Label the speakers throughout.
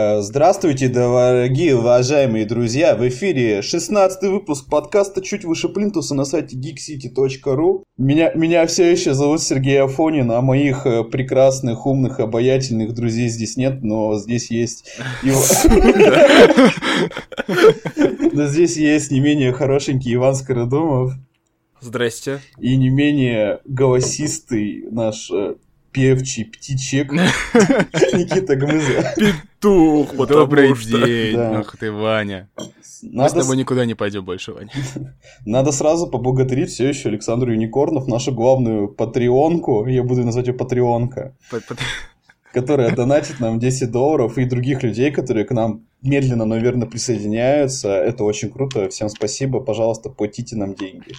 Speaker 1: Э, здравствуйте, дорогие уважаемые друзья! В эфире 16 выпуск подкаста «Чуть выше плинтуса» на сайте geekcity.ru. Меня, меня все еще зовут Сергей Афонин, а моих э, прекрасных, умных, обаятельных друзей здесь нет, но здесь есть... Но здесь есть не менее хорошенький Иван Скородумов.
Speaker 2: Здрасте.
Speaker 1: И не менее голосистый наш э, певчий птичек Никита Гмыза.
Speaker 2: Петух,
Speaker 3: Добрый день. Ах ты, Ваня. Мы с тобой никуда не пойдем больше, Ваня.
Speaker 1: Надо сразу поблагодарить все еще Александру Юникорнов, нашу главную патреонку, я буду называть ее патреонка, которая донатит нам 10 долларов, и других людей, которые к нам медленно, наверное, присоединяются. Это очень круто. Всем спасибо. Пожалуйста, платите нам деньги.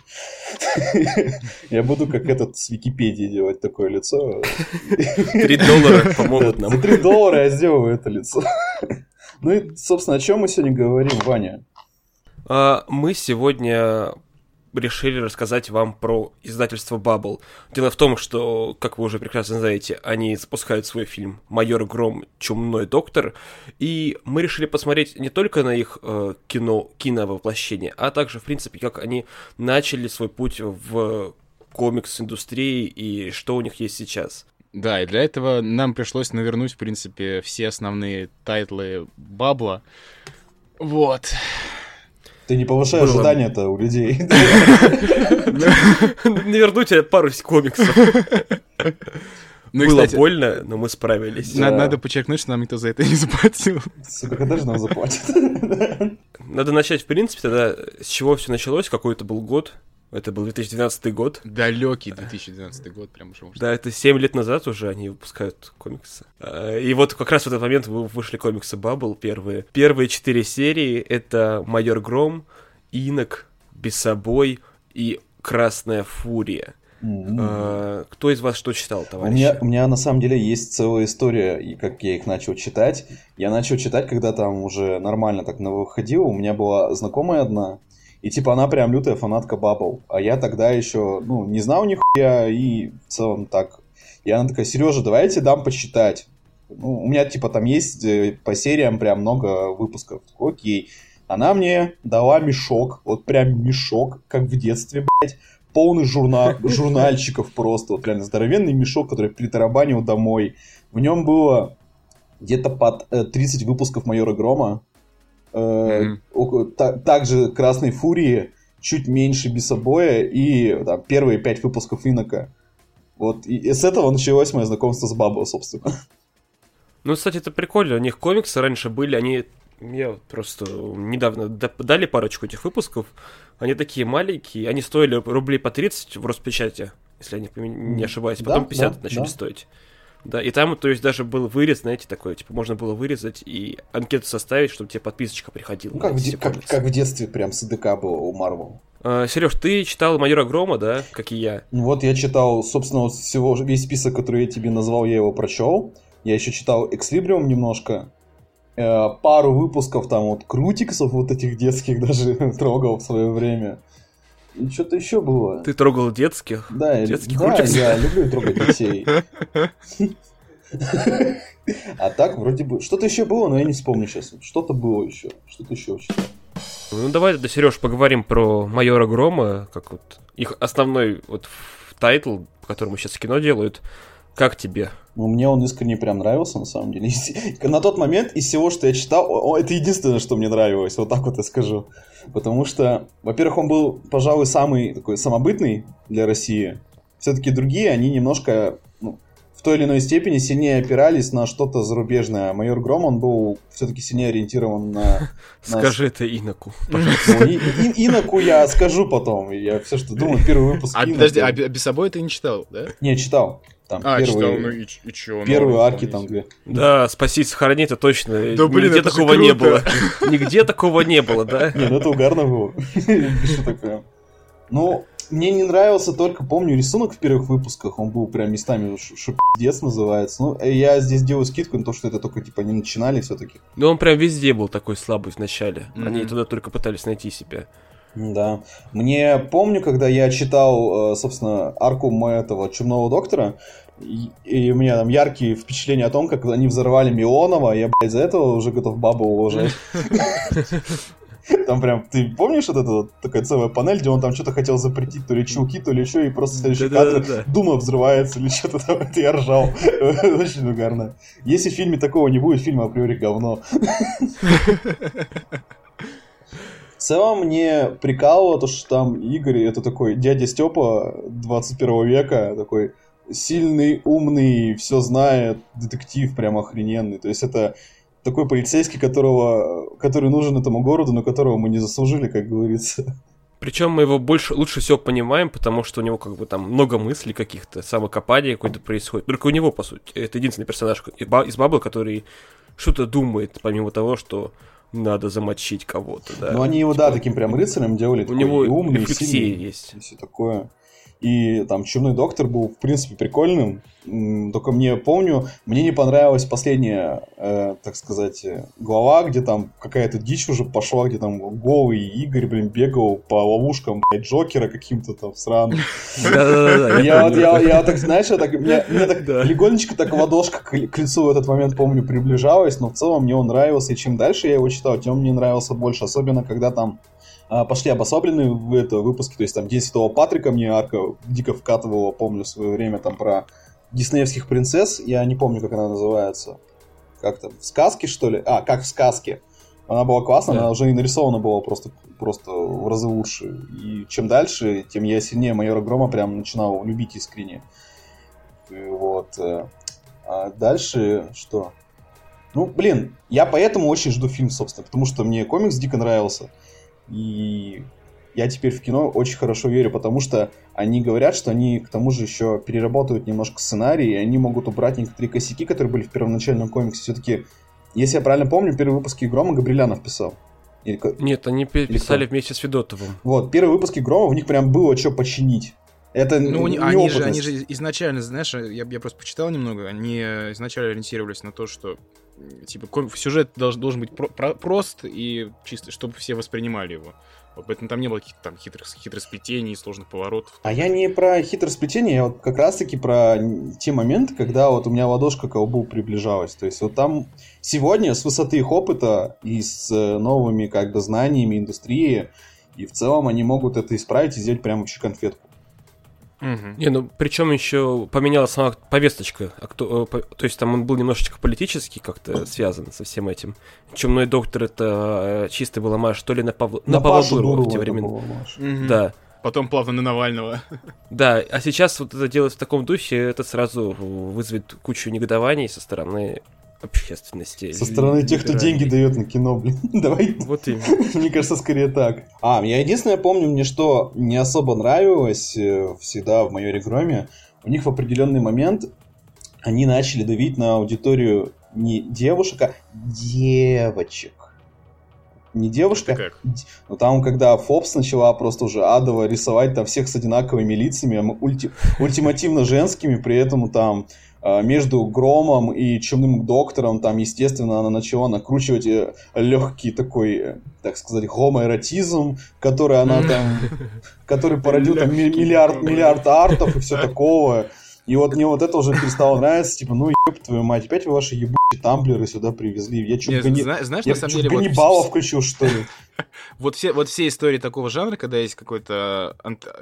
Speaker 1: Я буду как этот с Википедии делать такое лицо.
Speaker 2: Три доллара помогут нам.
Speaker 1: За три доллара я сделаю это лицо. Ну и, собственно, о чем мы сегодня говорим, Ваня?
Speaker 2: А, мы сегодня решили рассказать вам про издательство Bubble. Дело в том, что, как вы уже прекрасно знаете, они запускают свой фильм «Майор Гром. Чумной доктор», и мы решили посмотреть не только на их э, кино, киновоплощение, а также, в принципе, как они начали свой путь в комикс-индустрии и что у них есть сейчас.
Speaker 3: Да, и для этого нам пришлось навернуть, в принципе, все основные тайтлы Bubble а. Вот.
Speaker 1: Ты не повышаешь Было... ожидания-то у людей.
Speaker 2: Наверну тебе пару комиксов. Ну, Было кстати, больно, но мы справились.
Speaker 3: Надо, надо подчеркнуть, что нам никто за это не заплатил.
Speaker 1: Сука, когда же нам заплатят?
Speaker 2: Надо начать, в принципе, тогда с чего все началось, какой это был год. Это был 2012 год.
Speaker 3: Далекий 2012 год, прям уже
Speaker 2: Да, это 7 лет назад уже они выпускают комиксы. А, и вот как раз в этот момент вышли комиксы Bubble первые. Первые четыре серии — это «Майор Гром», «Инок», «Бесобой» и «Красная фурия». Mm-hmm. Кто из вас что читал, товарищ?
Speaker 1: У меня, у меня на самом деле есть целая история, и как я их начал читать. Я начал читать, когда там уже нормально так на выходило. У меня была знакомая одна, и типа она прям лютая фанатка Баббл. А я тогда еще, ну, не знал нихуя, и в целом так. И она такая, Сережа, давайте дам почитать. Ну, у меня типа там есть э, по сериям прям много выпусков. Окей. Она мне дала мешок, вот прям мешок, как в детстве, блядь, полный журнал, журнальчиков просто, вот прям здоровенный мешок, который притарабанил домой. В нем было где-то под 30 э, выпусков Майора Грома, mm-hmm. также Красной Фурии, чуть меньше Бесобоя и там, первые пять выпусков Инока. Вот, и, и с этого началось мое знакомство с Бабо, собственно.
Speaker 2: Ну, кстати, это прикольно. У них комиксы раньше были, они... Я просто недавно дали парочку этих выпусков. Они такие маленькие, они стоили рублей по 30 в Роспечати, если я не, не ошибаюсь. Потом да, 50 да, начали да. стоить. Да, и там, то есть, даже был вырез, знаете, такой, типа, можно было вырезать и анкету составить, чтобы тебе подписочка приходила. Ну,
Speaker 1: как, в, де- как, как в детстве прям с ДК было у Марвел.
Speaker 2: А, Сереж, ты читал Майора Грома, да, как и я?
Speaker 1: Ну вот я читал, собственно, вот всего, весь список, который я тебе назвал, я его прочел. Я еще читал Экслибриум немножко. Э, пару выпусков там вот крутиксов вот этих детских даже трогал в свое время. И что-то еще было.
Speaker 2: Ты трогал детских?
Speaker 1: Да, детских да, я люблю трогать детей. А так, вроде бы... Что-то еще было, но я не вспомню сейчас. Что-то было еще. Что-то еще читал.
Speaker 2: Ну, давай, да, Сереж, поговорим про майора Грома, как вот их основной вот тайтл, по которому сейчас кино делают. Как тебе?
Speaker 1: Ну, мне он искренне прям нравился, на самом деле. На тот момент из всего, что я читал, это единственное, что мне нравилось, вот так вот я скажу. Потому что, во-первых, он был, пожалуй, самый такой самобытный для России. Все-таки другие, они немножко ну, в той или иной степени сильнее опирались на что-то зарубежное. А майор Гром, он был все-таки сильнее ориентирован на...
Speaker 2: Скажи это Иноку,
Speaker 1: пожалуйста. Ну, Иноку я скажу потом. Я все, что думаю, первый выпуск
Speaker 3: А подожди, а без собой ты не читал, да?
Speaker 1: Не, читал.
Speaker 3: Там а, первые, читал, ну и, и чё,
Speaker 1: первые ну, арки там две.
Speaker 2: Да, спасить, сохрани, это точно. Да, блин, Нигде такого не было. Нигде такого не было, да?
Speaker 1: Не, ну это угарно было. Что такое? Ну, мне не нравился только, помню, рисунок в первых выпусках, он был прям местами шипдец называется. Ну, э, я здесь делаю скидку на то, что это только, типа, не начинали все-таки.
Speaker 2: Ну, он прям везде был такой слабый в начале. Они туда только пытались найти себя.
Speaker 1: Да. Мне помню, когда я читал, э, собственно, арку этого Чумного Доктора, И, и у меня там яркие впечатления о том, как они взорвали Милонова, я, блядь, за этого уже готов бабу уложить. Там прям, ты помнишь вот эта вот такая целая панель, где он там что-то хотел запретить, то ли чулки, то ли что, и просто следующий кадр Дума взрывается или что-то там, это я ржал. Очень угарно. Если в фильме такого не будет, фильм априори говно. В целом мне прикалывало то, что там Игорь, это такой дядя Степа 21 века, такой сильный, умный, все знает, детектив прям охрененный. То есть это такой полицейский, которого, который нужен этому городу, но которого мы не заслужили, как говорится.
Speaker 2: Причем мы его больше, лучше всего понимаем, потому что у него как бы там много мыслей каких-то, самокопания какое-то происходит. Только у него, по сути, это единственный персонаж из Бабла, который что-то думает, помимо того, что надо замочить кого-то, да.
Speaker 1: Ну, они его, типа, да, таким прям рыцарем делали.
Speaker 2: У него
Speaker 1: умный,
Speaker 2: сильный, есть.
Speaker 1: И все такое. И там Чумной доктор был, в принципе, прикольным. Только мне помню, мне не понравилась последняя, э, так сказать, глава, где там какая-то дичь уже пошла, где там голый Игорь, блин, бегал по ловушкам, блядь, Джокера каким-то там сраным. Я вот, я так, знаешь, мне так легонечко так ладошка к лицу в этот момент, помню, приближалась, но в целом мне он нравился, и чем дальше я его читал, тем мне нравился больше, особенно когда там пошли обособленные в это выпуске, то есть там День Святого Патрика мне арка дико вкатывала, помню, в свое время там про диснеевских принцесс, я не помню, как она называется. Как там, в сказке, что ли? А, как в сказке. Она была классная, да. она уже и нарисована была просто, просто в разы лучше. И чем дальше, тем я сильнее майора Грома прям начинал любить искренне. И вот. Э, а дальше что? Ну, блин, я поэтому очень жду фильм, собственно, потому что мне комикс дико нравился. И я теперь в кино очень хорошо верю, потому что они говорят, что они к тому же еще переработают немножко сценарий, и они могут убрать некоторые косяки, которые были в первоначальном комиксе. Все-таки, если я правильно помню, первые выпуски Грома Габрилянов писал.
Speaker 2: Или... Нет, они писали вместе с Федотовым.
Speaker 1: Вот, первые выпуски Грома, в них прям было что починить. Это
Speaker 3: ну, не они, же, они же изначально, знаешь, я, я просто почитал немного, они изначально ориентировались на то, что типа сюжет должен, должен быть про, про, прост и чисто, чтобы все воспринимали его. Поэтому там не было каких-то там хитрых, хитросплетений, сложных поворотов.
Speaker 1: А я не про хитросплетение, я вот как раз-таки про те моменты, когда вот у меня ладошка к колбу приближалась. То есть вот там сегодня с высоты их опыта и с э, новыми как бы знаниями индустрии, и в целом они могут это исправить и сделать прям вообще конфетку.
Speaker 2: Угу. Не, ну причем еще поменялась сама повесточка. А кто, э, то есть там он был немножечко политически как-то связан со всем этим. Чумной доктор это э, чистый был маш то ли на, Пав... на, на Павла Дурова в те времена. Угу. Да.
Speaker 3: Потом плавно на Навального.
Speaker 2: Да, а сейчас вот это делать в таком духе, это сразу вызовет кучу негодований со стороны общественности.
Speaker 1: Со стороны тех, кто деньги дает на кино, блин. Давай.
Speaker 2: Вот именно.
Speaker 1: Мне кажется, скорее так. А, я единственное помню, мне что не особо нравилось э, всегда в майоре Громе, у них в определенный момент они начали давить на аудиторию не девушек, а девочек. Не девушка. Как? Но там, когда Фобс начала просто уже адово рисовать там всех с одинаковыми лицами, ульти... ультимативно женскими, при этом там между Громом и Чумным Доктором, там, естественно, она начала накручивать э, легкий такой, э, так сказать, гомоэротизм, который она там, который породил там миллиард, миллиард артов и все такого. И вот мне вот это уже перестало нравиться, типа, ну, еб твою мать, опять вы ваши ебучие тамблеры сюда привезли. Я что, гани...
Speaker 3: знаешь, я на самом деле,
Speaker 1: вот... включил, что ли?
Speaker 3: Вот все, вот все истории такого жанра, когда есть какой-то,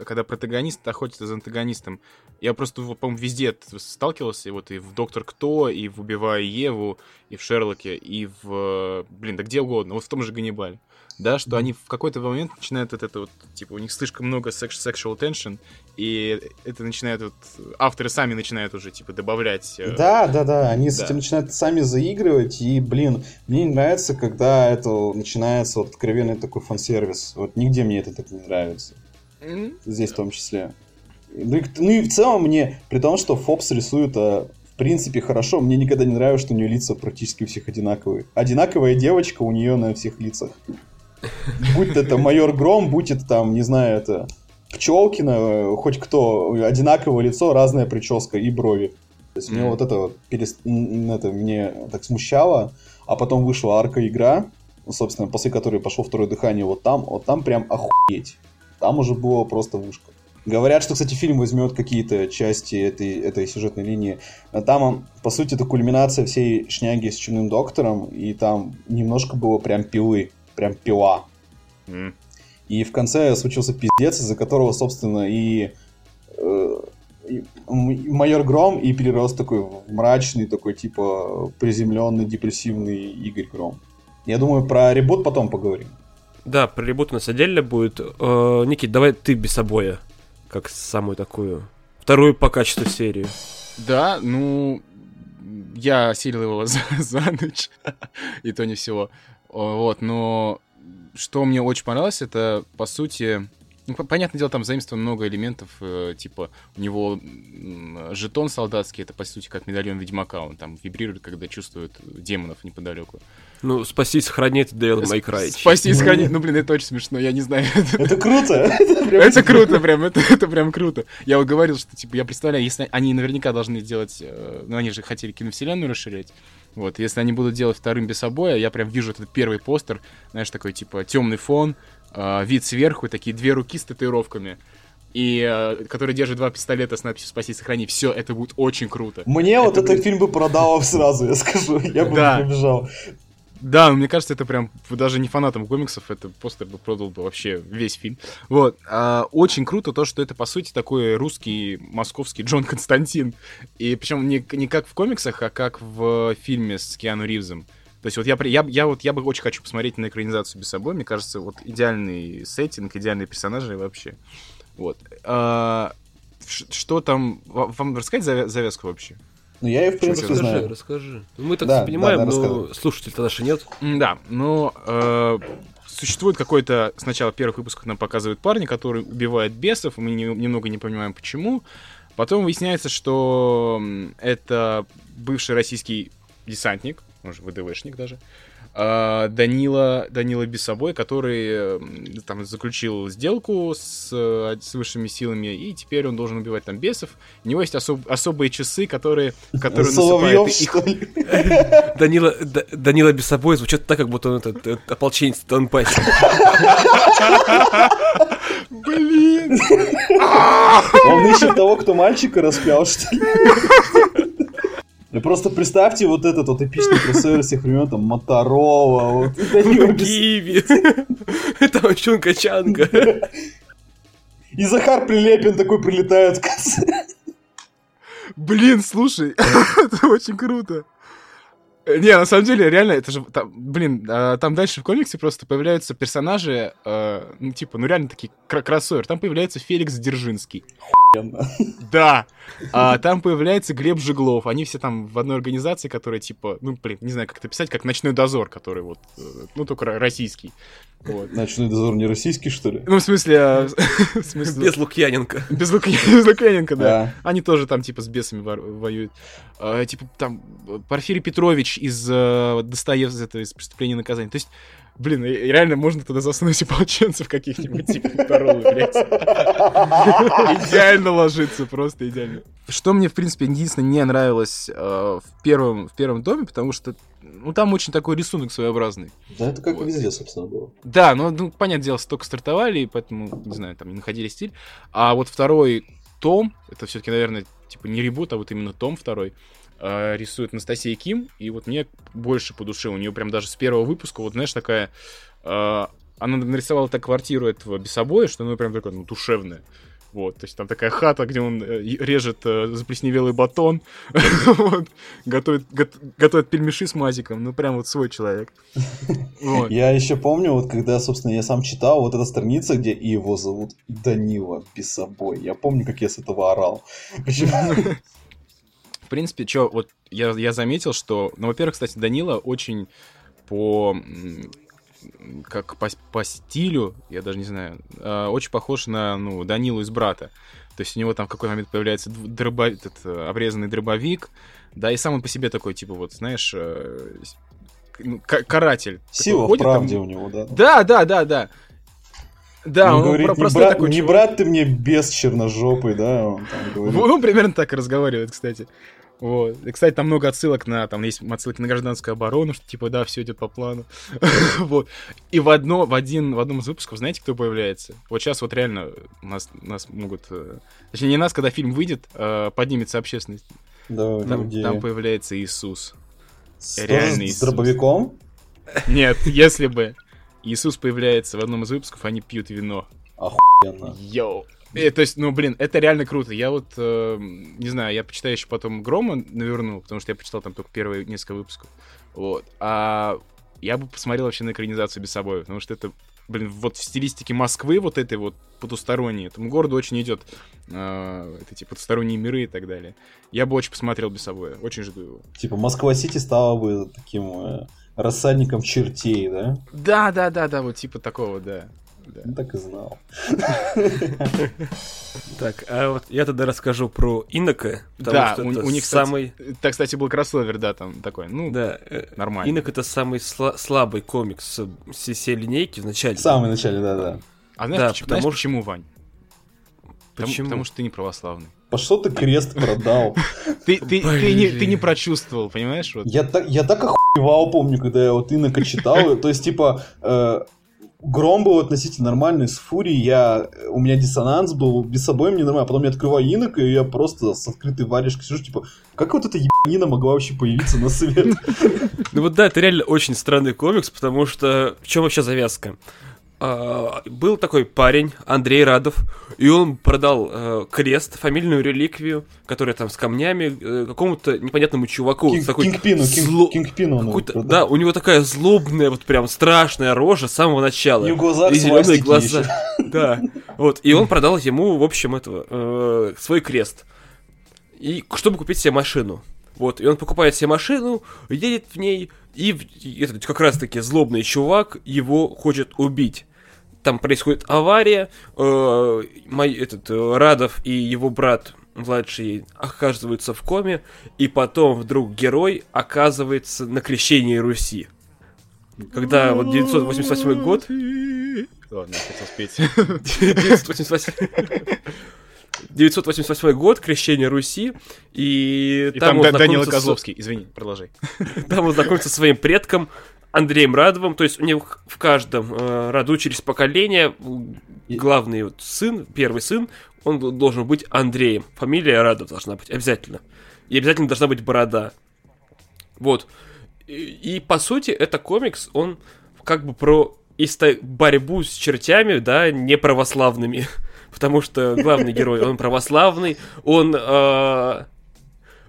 Speaker 3: когда протагонист охотится за антагонистом, я просто, по-моему, везде сталкивался, вот и в Доктор Кто, и в Убивая Еву, и в Шерлоке, и в, блин, да где угодно, вот в том же Ганнибале да, что они в какой-то момент начинают вот это вот, типа, у них слишком много sexual tension, и это начинает вот, авторы сами начинают уже, типа, добавлять...
Speaker 1: Э, да, да, да, они да. с этим начинают сами заигрывать, и, блин, мне не нравится, когда это начинается вот откровенный такой фан-сервис, вот нигде мне это так не нравится, mm-hmm. здесь в том числе. Ну и, ну и в целом мне, при том, что Фобс рисует а, в принципе хорошо, мне никогда не нравится, что у нее лица практически у всех одинаковые. Одинаковая девочка у нее на всех лицах. Будь это майор Гром, будь это там, не знаю, это Пчелкина, хоть кто, одинаковое лицо, разная прическа и брови. То есть mm-hmm. мне вот это, перест... это мне так смущало, а потом вышла арка игра, собственно, после которой пошло второе дыхание, вот там, вот там прям охуеть. Там уже было просто вышка. Говорят, что, кстати, фильм возьмет какие-то части этой, этой сюжетной линии. А там, по сути, это кульминация всей шняги с Чумным Доктором, и там немножко было прям пилы, прям пила. Mm. И в конце случился пиздец, из-за которого, собственно, и, э, и майор Гром и перерос такой в мрачный, такой, типа, приземленный, депрессивный Игорь Гром. Я думаю, про ребут потом поговорим.
Speaker 2: Да, про ребут у нас отдельно будет. Э, Никит, давай ты без обоя, как самую такую, вторую по качеству серию.
Speaker 3: Да, ну, я осилил его за, за ночь, и то не всего. Вот, но что мне очень понравилось, это, по сути, ну, понятное дело, там заимствовано много элементов, э, типа, у него э, жетон солдатский, это, по сути, как медальон Ведьмака, он там вибрирует, когда чувствует демонов неподалеку.
Speaker 2: Ну, спаси, сохрани это Дейл Майкрай.
Speaker 3: Спаси, сохрани, ну, блин, это очень смешно, я не знаю.
Speaker 1: Это круто!
Speaker 3: Это круто, прям, это прям круто. Я вот говорил, что, типа, я представляю, если они наверняка должны делать, э, ну, они же хотели киновселенную расширять, вот, если они будут делать вторым без обоя, я прям вижу этот первый постер, знаешь, такой, типа, темный фон, э, вид сверху, такие две руки с татуировками, и э, который держит два пистолета с надписью «Спаси, сохрани». Все, это будет очень круто.
Speaker 1: Мне это вот будет... этот фильм бы продал сразу, я скажу. Я бы да. побежал.
Speaker 3: Да, мне кажется, это прям даже не фанатам комиксов, это постер бы продал бы вообще весь фильм. Вот. А, очень круто то, что это, по сути, такой русский, московский Джон Константин. И причем не, не как в комиксах, а как в фильме с Киану Ривзом. То есть вот я, я, я, вот, я бы очень хочу посмотреть на экранизацию без собой. Мне кажется, вот идеальный сеттинг, идеальные персонажи вообще. Вот. А, что там... Вам рассказать завязку вообще?
Speaker 1: Ну, я и в принципе
Speaker 2: расскажи,
Speaker 1: знаю.
Speaker 2: Расскажи, Мы так да, понимаем, да, да, но слушателей-то наши нет.
Speaker 3: Да, но э, существует какой-то... Сначала в первых выпусках нам показывают парня, который убивает бесов, мы не, немного не понимаем, почему. Потом выясняется, что это бывший российский десантник, может, ВДВшник даже, Данила, Данила Бесобой, который там заключил сделку с, с высшими силами, и теперь он должен убивать там бесов. У него есть особ, особые часы, которые, которые
Speaker 1: насыпают их...
Speaker 2: Данила, Данила Бесобой звучит так, как будто он этот, этот ополченец Донбасса.
Speaker 3: Блин!
Speaker 1: Он ищет того, кто мальчика распял, что ли? Ну просто представьте вот этот вот эпичный кроссовер всех времен, там, Моторова, вот.
Speaker 2: Гиви. Это вообще Качанга.
Speaker 1: И Захар Прилепин такой прилетает в конце.
Speaker 3: Блин, слушай, это очень круто. Э, не, на самом деле, реально, это же, там, блин, а, там дальше в комиксе просто появляются персонажи, э, ну, типа, ну, реально такие кр кроссовер. Там появляется Феликс Дзержинский. Да. А, там появляется Глеб Жиглов. Они все там в одной организации, которая, типа, ну, блин, не знаю, как это писать, как Ночной дозор, который вот, э, ну, только российский.
Speaker 1: Вот. Ночной дозор не российский, что ли?
Speaker 3: Ну, в смысле... А, в
Speaker 2: смысле... Без Лукьяненко.
Speaker 3: Без, Лук... Без Лукьяненко, да. да. Они тоже там, типа, с бесами воюют. А, типа, там, Порфирий Петрович из uh, Достоевского, из «Преступления и наказания». То есть, блин, реально можно туда засунуть ополченцев каких-нибудь, типа, Таролы, блядь. Идеально ложится, просто идеально. Что мне, в принципе, единственное не нравилось uh, в, первом, в первом доме, потому что ну, там очень такой рисунок своеобразный.
Speaker 1: Да, это как вот. везде, собственно, было.
Speaker 3: Да, ну, ну, понятное дело, только стартовали, и поэтому, не знаю, там не находили стиль. А вот второй том, это все-таки, наверное, типа не ребут, а вот именно том второй, э, рисует Анастасия Ким, и вот мне больше по душе. У нее прям даже с первого выпуска, вот знаешь, такая... Э, она нарисовала так квартиру этого Бесобоя, что она прям такая, ну, душевная. Вот, то есть там такая хата, где он э, режет э, заплесневелый батон, вот, готовит, го, готовит пельмеши с мазиком, ну прям вот свой человек.
Speaker 1: Вот. Я еще помню, вот когда, собственно, я сам читал, вот эта страница, где его зовут Данила Бесобой. Я помню, как я с этого орал. Почему?
Speaker 3: В принципе, что, вот я, я заметил, что, ну, во-первых, кстати, Данила очень по как по, по стилю, я даже не знаю, э, очень похож на ну, Данилу из брата. То есть у него там в какой-то момент появляется дроба, этот, э, обрезанный дробовик, да, и сам он по себе такой, типа, вот, знаешь, э, ну, каратель.
Speaker 1: Сила в правде там... у него, да?
Speaker 3: Да, да, да, да. Да,
Speaker 1: он, он говорит, не, брат, такой не брат ты мне без черножопый, да? Он,
Speaker 3: там говорит. он примерно так и разговаривает, кстати. Вот. И, кстати, там много отсылок на, там есть отсылки на гражданскую оборону, что типа, да, все идет по плану. вот. И в одно, в один, в одном из выпусков, знаете, кто появляется? Вот сейчас вот реально нас, нас могут, э, точнее, не нас, когда фильм выйдет, э, поднимется общественность.
Speaker 1: Да,
Speaker 3: Там,
Speaker 1: где?
Speaker 3: там появляется Иисус.
Speaker 1: С-
Speaker 3: реальный
Speaker 1: С
Speaker 3: Иисус.
Speaker 1: дробовиком?
Speaker 3: Нет, если бы Иисус появляется в одном из выпусков, они пьют вино.
Speaker 1: Охуенно.
Speaker 3: Йоу. Э, то есть, ну, блин, это реально круто. Я вот, э, не знаю, я почитаю еще потом Грома наверну, потому что я почитал там только первые несколько выпусков. Вот. А я бы посмотрел вообще на экранизацию без собой, потому что это, блин, вот в стилистике Москвы вот этой вот потусторонней, этому городу очень идет э, эти потусторонние миры и так далее. Я бы очень посмотрел без собой, очень жду его.
Speaker 1: Типа Москва-Сити стала бы таким э, рассадником чертей, да?
Speaker 3: Да, да, да, да, вот типа такого, да.
Speaker 1: Ну, так и знал.
Speaker 2: Так, а вот я тогда расскажу про Инока,
Speaker 3: Да, у- них,
Speaker 2: самый...
Speaker 3: Так, кстати, был кроссовер, да, там такой, ну,
Speaker 2: Да, э,
Speaker 3: нормально.
Speaker 2: Инок это самый сла- слабый комикс с всей линейки.
Speaker 1: В самом начале, да-да.
Speaker 3: А знаешь,
Speaker 2: Да,
Speaker 3: почему,
Speaker 2: потому
Speaker 3: знаешь,
Speaker 2: что-
Speaker 3: почему, Вань? Потому,
Speaker 2: Почему?
Speaker 3: потому что ты не православный.
Speaker 1: По что ты крест продал?
Speaker 3: Ты, ты, ты, не, ты не прочувствовал, понимаешь? Вот.
Speaker 1: Я так, я так охуевал, помню, когда я вот Инока читал. То есть, типа, э, Гром был относительно нормальный, с Фурией я... У меня диссонанс был, без собой мне нормально. Потом я открываю Инока, и я просто с открытой варежкой сижу, типа, как вот эта ебанина могла вообще появиться на свет?
Speaker 2: Ну вот да, это реально очень странный комикс, потому что в чем вообще завязка? А, был такой парень, Андрей Радов, и он продал э, крест, фамильную реликвию, которая там с камнями, э, какому-то непонятному чуваку.
Speaker 1: Кинг-
Speaker 2: такой
Speaker 1: Кингпину, кинг-
Speaker 2: зло-
Speaker 1: Кингпину он.
Speaker 2: Да, у него такая злобная, вот прям страшная рожа с самого начала.
Speaker 1: Глазах
Speaker 2: И зеленые глаза.
Speaker 1: еще.
Speaker 2: Да. Вот. И он продал ему, в общем, этого, э, свой крест. И чтобы купить себе машину. Вот, и он покупает себе машину, едет в ней, и этот как раз-таки злобный чувак его хочет убить. Там происходит авария, э, мой, этот, э, Радов и его брат младший оказываются в коме, и потом вдруг герой оказывается на крещении Руси. Когда вот 988 год,
Speaker 3: Ладно, я хотел спеть.
Speaker 2: 988 988 год, крещение Руси, и,
Speaker 3: И
Speaker 2: там,
Speaker 3: там
Speaker 2: он
Speaker 3: Да- Данила
Speaker 2: знакомится с-
Speaker 3: Козловский. Извини, продолжай.
Speaker 2: там он знакомится со своим предком Андреем Радовым, то есть у него в каждом э, роду через поколение главный вот сын, первый сын, он должен быть Андреем. Фамилия Радов должна быть обязательно. И обязательно должна быть борода. Вот. И, и, по сути, это комикс, он как бы про исто- борьбу с чертями, да, неправославными. Потому что главный герой, он православный, он, э,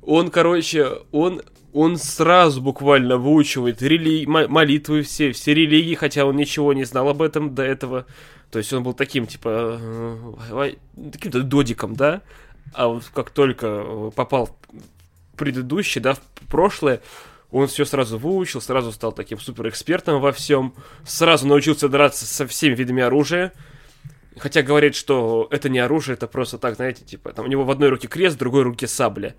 Speaker 2: он, короче, он, он сразу буквально выучивает рели- мо- молитвы все, все религии, хотя он ничего не знал об этом до этого. То есть он был таким, типа, э, вай- таким-то додиком, да? А вот как только э, попал в предыдущий, да, в прошлое, он все сразу выучил, сразу стал таким суперэкспертом во всем, сразу научился драться со всеми видами оружия. Хотя говорит, что это не оружие, это просто так, знаете, типа, там у него в одной руке крест, в другой руке сабля.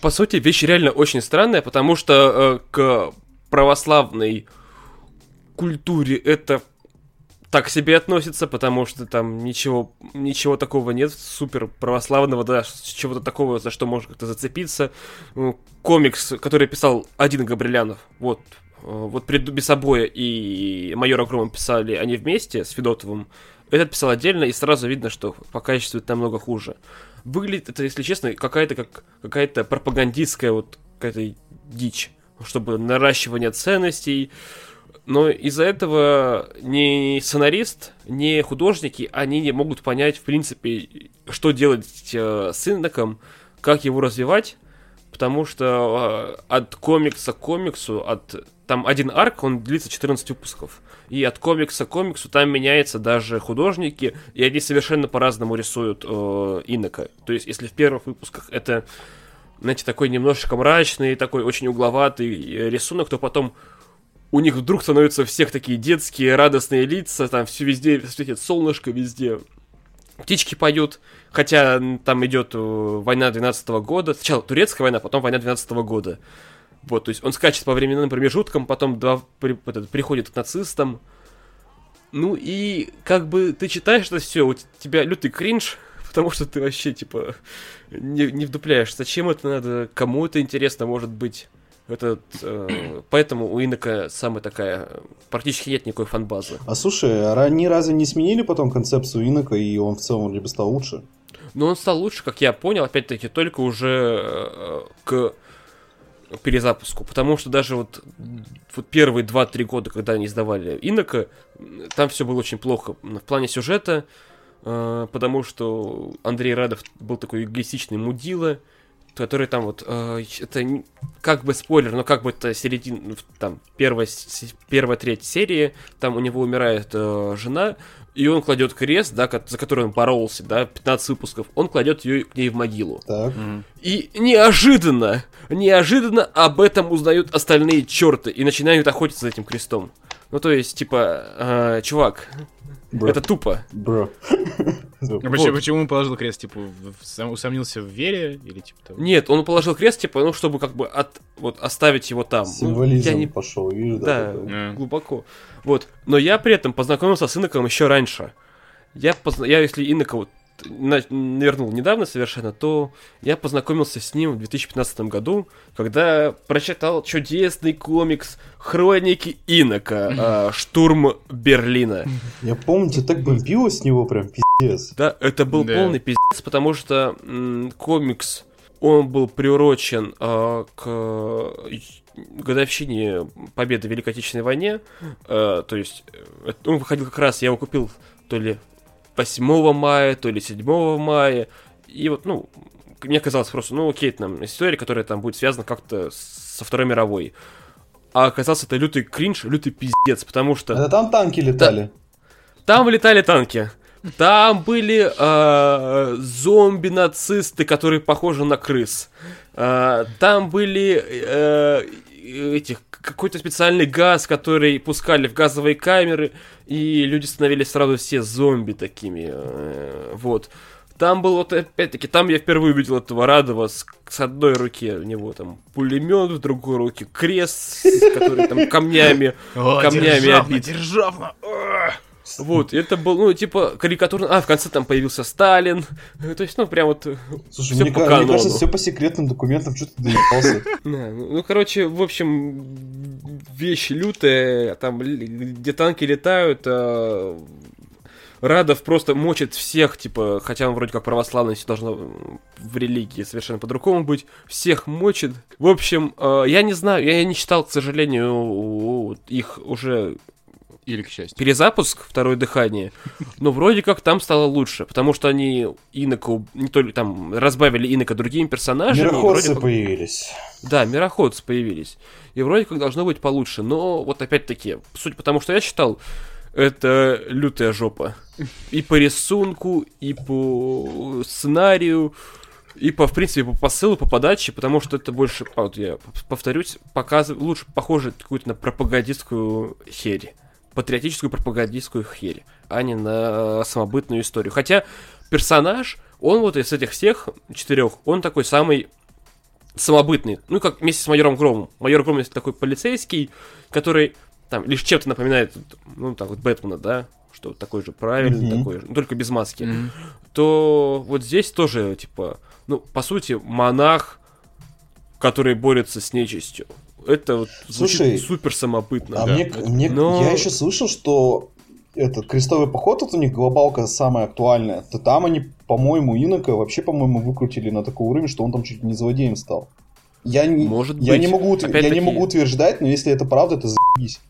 Speaker 2: По сути, вещь реально очень странная, потому что э, к православной культуре это так себе относится, потому что там ничего, ничего такого нет супер православного, да, чего-то такого, за что можно как-то зацепиться. Комикс, который писал один Габрилянов, вот, э, вот пред Бесобоя и Майора Грома писали они вместе с Федотовым, этот писал отдельно, и сразу видно, что по качеству это намного хуже. Выглядит это, если честно, какая-то как какая-то пропагандистская вот какая-то дичь, чтобы наращивание ценностей, но из-за этого ни сценарист, ни художники, они не могут понять, в принципе, что делать э, с Инноком, как его развивать, потому что э, от комикса к комиксу, от там один арк, он длится 14 выпусков. И от комикса к комиксу там меняются даже художники, и они совершенно по-разному рисуют э, Инока. То есть, если в первых выпусках это, знаете, такой немножечко мрачный, такой очень угловатый э, рисунок, то потом у них вдруг становятся всех такие детские, радостные лица, там все везде светит солнышко, везде птички поют, хотя там идет э, война 12 года, сначала турецкая война, потом война 12 года. Вот, то есть он скачет по временным промежуткам, потом два, при- этот, приходит к нацистам. Ну и как бы ты читаешь это все, у тебя лютый кринж, потому что ты вообще, типа, не, не вдупляешь, зачем это надо, кому это интересно может быть. Этот, э, поэтому у Инока самая такая, практически нет никакой фан-базы.
Speaker 1: А слушай, они разве не сменили потом концепцию Инока, и он в целом либо стал лучше?
Speaker 2: Но он стал лучше, как я понял, опять-таки, только уже э, к перезапуску. Потому что даже вот, вот первые 2-3 года, когда они издавали Инока, там все было очень плохо в плане сюжета, э, потому что Андрей Радов был такой эгоистичный мудила, который там вот, э, это как бы спойлер, но как бы это середина, ну, там, первая, первая треть серии, там у него умирает э, жена, и он кладет крест, да, за который он боролся, да, 15 выпусков, он кладет ее к ней в могилу.
Speaker 1: Так.
Speaker 2: И неожиданно, неожиданно об этом узнают остальные черты и начинают охотиться за этим крестом. Ну, то есть, типа, э, чувак, Бро. это тупо.
Speaker 1: Бро.
Speaker 3: А почему, почему он положил крест? Типа, сам, усомнился в вере? Или типа того?
Speaker 2: Нет, он положил крест, типа, ну, чтобы как бы от, вот, оставить его там.
Speaker 1: Символизм
Speaker 2: ну, я не...
Speaker 1: пошел, видишь,
Speaker 2: да? Да, глубоко. Вот. Но я при этом познакомился с Иноком еще раньше. Я, позна... я если Инока вот навернул недавно совершенно, то я познакомился с ним в 2015 году, когда прочитал чудесный комикс «Хроники Инока. Штурм Берлина».
Speaker 1: Я помню, тебе так бомбило с него прям пиздец.
Speaker 2: Да, это был да. полный пиздец, потому что м- комикс, он был приурочен э, к годовщине победы в Великой Отечественной войне, э, то есть э, он выходил как раз, я его купил то ли 8 мая, то ли 7 мая. И вот, ну, мне казалось просто, ну, окей, там история, которая там будет связана как-то со Второй мировой. А оказался это лютый кринж, лютый пиздец, потому что...
Speaker 1: Это там танки летали?
Speaker 2: Та... Там летали танки. Там были э, зомби-нацисты, которые похожи на крыс. Э, там были э, этих какой-то специальный газ, который пускали в газовые камеры, и люди становились сразу все зомби такими. Э, вот. Там был вот опять-таки, там я впервые увидел этого Радова с, с одной руки у него там пулемет, в другой руке крест, который там камнями, камнями обит.
Speaker 3: Державно,
Speaker 2: вот, это был, ну, типа, карикатурно. А, в конце там появился Сталин. То есть, ну, прям вот.
Speaker 1: Слушай, мне, по мне кажется, все по секретным документам, что ты доебался.
Speaker 2: Ну, ну, короче, в общем, вещи лютые, там, где танки летают, а Радов просто мочит всех, типа, хотя он вроде как православный, все должно в религии совершенно по-другому быть, всех мочит. В общем, э, я не знаю, я не читал, к сожалению, их уже
Speaker 3: или к счастью.
Speaker 2: Перезапуск, второе дыхание. Но вроде как там стало лучше, потому что они инока, не только там разбавили инока другими персонажами.
Speaker 1: Мироходцы как... появились.
Speaker 2: Да, мироходцы появились. И вроде как должно быть получше. Но вот опять-таки, суть потому что я читал, это лютая жопа. И по рисунку, и по сценарию, и по, в принципе, по посылу, по подаче, потому что это больше, а вот я повторюсь, показывает, лучше похоже какую-то на пропагандистскую херь патриотическую пропагандистскую херь, а не на самобытную историю. Хотя персонаж, он вот из этих всех четырех, он такой самый самобытный. Ну, как вместе с майором Громом. Майор Гром это такой полицейский, который там лишь чем-то напоминает, ну, так вот, Бэтмена, да, что такой же правильный, mm-hmm. такой же, ну, только без маски. Mm-hmm. То вот здесь тоже, типа, ну, по сути, монах, который борется с нечистью. Это вот
Speaker 1: Слушай,
Speaker 2: супер самобытно.
Speaker 1: А да. мне, мне, Но... я еще слышал, что этот крестовый поход, вот у них глобалка самая актуальная, то там они, по-моему, Инока вообще, по-моему, выкрутили на такой уровень, что он там чуть не злодеем стал. Я не, Может я быть. не могу, я не могу утверждать, но если это правда, это заебись.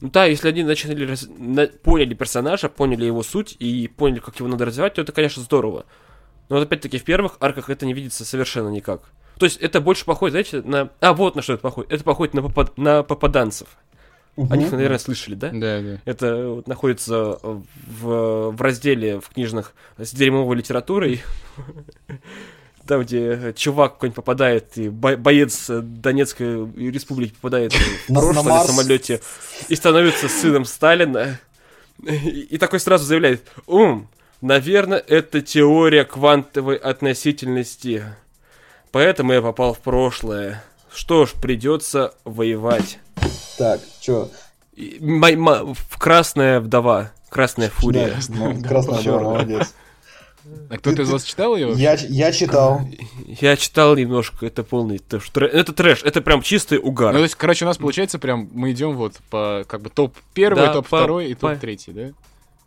Speaker 2: Ну да, если они начали раз... на... поняли персонажа, поняли его суть и поняли, как его надо развивать, то это, конечно, здорово. Но вот опять-таки в первых арках это не видится совершенно никак. То есть это больше походит, знаете, на... А, вот на что это походит. Это походит на, попад... на попаданцев. Угу. О них, наверное, слышали, да?
Speaker 3: Да, да.
Speaker 2: Это вот находится в, в разделе в книжных с дерьмовой литературой. Там, где чувак какой-нибудь попадает, и боец Донецкой республики попадает в прошлое на самолете и становится сыном Сталина. И такой сразу заявляет, ум, наверное, это теория квантовой относительности. Поэтому я попал в прошлое. Что ж, придется воевать.
Speaker 1: Так, чё?
Speaker 2: Красная вдова. Красная фурия.
Speaker 1: Да, ну, красная вдова, молодец.
Speaker 3: А кто-то из вас читал ее?
Speaker 1: Я, я читал.
Speaker 2: Я читал немножко, это полный трэш. Это трэш, это прям чистый угар.
Speaker 3: Ну, то есть, короче, у нас получается прям, мы идем вот по, как бы, топ первый,
Speaker 2: Да,
Speaker 3: топ
Speaker 2: по-
Speaker 3: второй и
Speaker 2: по-
Speaker 3: топ третий, да?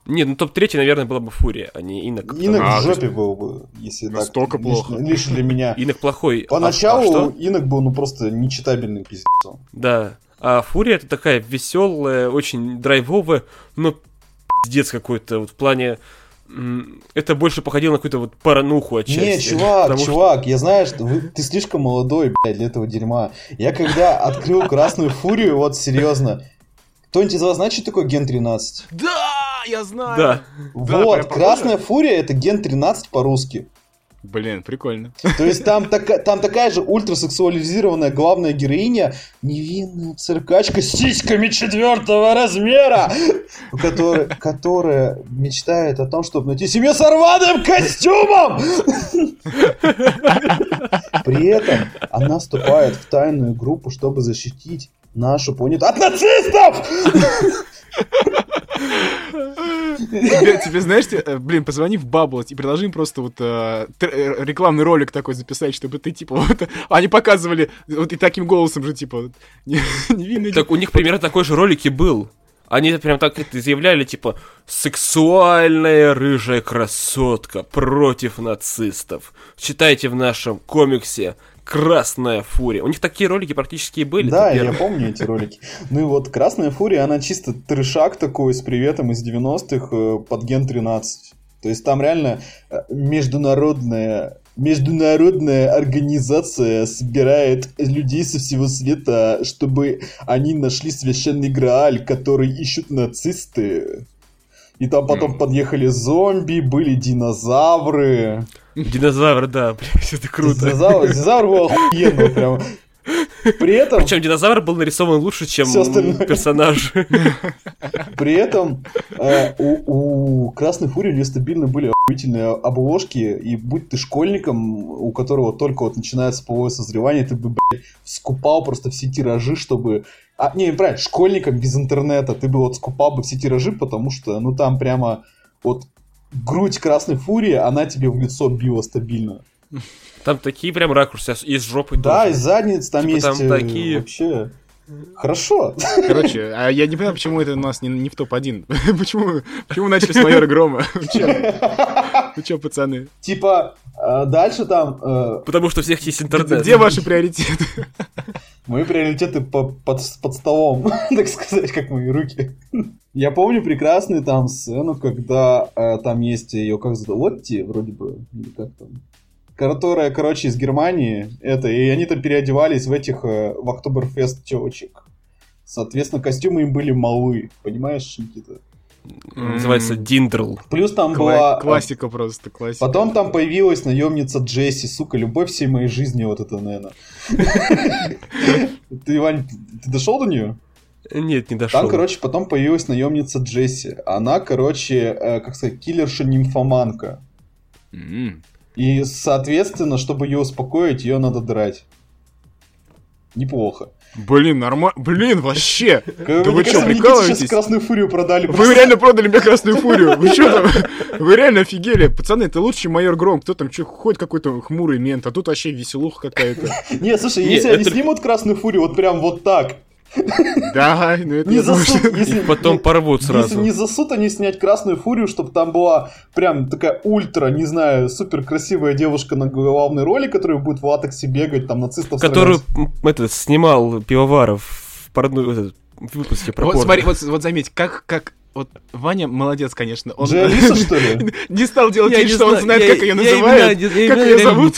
Speaker 2: Нет, ну топ-3, наверное, была бы Фурия, а не Инок.
Speaker 1: Инок
Speaker 3: А,
Speaker 1: в жопе был бы, если
Speaker 3: Настолько
Speaker 1: так.
Speaker 3: плохо.
Speaker 1: Лично, лично для меня.
Speaker 2: Инок плохой. А-
Speaker 1: Поначалу
Speaker 2: а что?
Speaker 1: Инок был ну просто нечитабельным пиздецом.
Speaker 2: Да. А Фурия это такая веселая, очень драйвовая, но пиздец какой-то. Вот в плане... Это больше походило на какую-то вот парануху отчасти.
Speaker 1: Не, чувак,
Speaker 2: Потому что-
Speaker 1: чувак, я знаю, что вы- ты слишком молодой, блядь, для этого дерьма. Я когда открыл Красную Фурию, вот серьезно, кто-нибудь из вас знает, что такое Ген 13?
Speaker 3: Да, я знаю!
Speaker 2: Да.
Speaker 1: вот. Красная Фурия это Ген 13 по-русски.
Speaker 3: Блин, прикольно.
Speaker 1: То есть там, така- там такая же ультрасексуализированная главная героиня, невинная циркачка с сиськами четвертого размера, которая, которая мечтает о том, чтобы найти себе с рваным костюмом. При этом она вступает в тайную группу, чтобы защитить нашу планету от нацистов!
Speaker 3: Тебе, тебе, знаешь, те- э, блин, позвони в Бабл и предложи им просто вот э, э, рекламный ролик такой записать, чтобы ты, типа, вот, они показывали, вот и таким голосом же, типа, невинный...
Speaker 2: Так у них примерно такой же ролик и был. Они прям так это заявляли, типа, сексуальная рыжая красотка против нацистов. Читайте в нашем комиксе Красная фурия. У них такие ролики практически и были.
Speaker 1: Да, я помню эти ролики. Ну и вот Красная Фурия, она чисто трешак такой с приветом из 90-х э, под Ген 13. То есть там реально э, международная Международная организация собирает людей со всего света, чтобы они нашли священный Грааль, который ищут нацисты. И там потом
Speaker 3: Мгм.
Speaker 1: подъехали зомби, были динозавры.
Speaker 2: Динозавр, да, блядь, это круто.
Speaker 1: Динозавр, динозавр был охуенно прям. При этом...
Speaker 2: Причем динозавр был нарисован лучше, чем персонаж.
Speaker 1: При этом э, у, у Красной Фурии нестабильно были охуительные обложки, и будь ты школьником, у которого только вот начинается половое созревание, ты бы, блядь, скупал просто все тиражи, чтобы... А, не, правильно, школьником без интернета, ты бы вот скупал бы все тиражи, потому что, ну, там прямо вот грудь Красной Фурии, она тебе в лицо била стабильно.
Speaker 2: Там такие прям ракурсы, из жопы
Speaker 1: Да,
Speaker 2: тоже.
Speaker 1: из задниц там
Speaker 2: Типа
Speaker 1: есть
Speaker 2: там
Speaker 1: э,
Speaker 2: такие-
Speaker 1: вообще... Хорошо.
Speaker 3: Короче, а я не понимаю, почему это у нас не, не в топ-1. почему, почему начали с майора Грома? Вы чё? Вы чё, пацаны?
Speaker 1: Типа, э, дальше там э,
Speaker 2: Потому что у всех есть интернет.
Speaker 3: Где ваши приоритеты?
Speaker 1: Мои приоритеты по- под, под столом, так сказать, как мои руки. Я помню прекрасную там сцену, когда э, там есть ее, как зовут, Лотти, вроде бы, или как там, которая, короче, из Германии, это, и они там переодевались в этих, э, в Октоберфест телочек. Соответственно, костюмы им были малы, понимаешь, Никита?
Speaker 2: Называется
Speaker 3: М,
Speaker 2: Диндерл.
Speaker 1: Плюс там
Speaker 3: кла-
Speaker 1: была... э,
Speaker 3: Классика просто, классика.
Speaker 1: Потом там появилась наемница Джесси, сука, любовь всей моей жизни, вот это, наверное. Ты, Вань, ты дошел до нее?
Speaker 2: Нет, не дошел.
Speaker 1: Там, короче, потом появилась наемница Джесси. Она, короче, э, как сказать, киллерша-нимфоманка. И, соответственно, чтобы ее успокоить, ее надо драть. Неплохо.
Speaker 3: Блин, нормально. Блин, вообще. Да вы
Speaker 1: Никите
Speaker 3: прикалываетесь?
Speaker 1: сейчас Красную Фурию продали.
Speaker 3: Вы реально продали мне красную фурию. Вы что там? Вы реально офигели. Пацаны, это лучше, чем майор Гром. Кто там, что, ходит какой-то хмурый мент, а тут вообще веселуха какая-то.
Speaker 1: Не, слушай, если они снимут Красную Фурию вот прям вот так,
Speaker 3: Да, ну это
Speaker 1: не засут, если...
Speaker 2: Их потом
Speaker 1: не-
Speaker 2: порвут
Speaker 1: Если
Speaker 2: сразу.
Speaker 1: не засут они снять Красную Фурию, чтобы там была прям такая ультра, не знаю, супер красивая девушка на главной роли, которая будет в латексе бегать, там нацистов
Speaker 2: Которую этот, снимал Пивоваров в в выпуске про
Speaker 3: Вот
Speaker 2: порно.
Speaker 3: смотри, вот, вот заметь, как, как, вот Ваня молодец, конечно. Он
Speaker 1: Джей Алиса, что ли?
Speaker 3: не стал делать
Speaker 2: Я
Speaker 3: вид,
Speaker 2: не
Speaker 3: что он
Speaker 2: знаю,
Speaker 3: знает,
Speaker 2: я-
Speaker 3: как ее
Speaker 2: я
Speaker 3: называют.
Speaker 2: имена- я
Speaker 3: как
Speaker 2: имена
Speaker 3: ее
Speaker 2: реально
Speaker 3: зовут.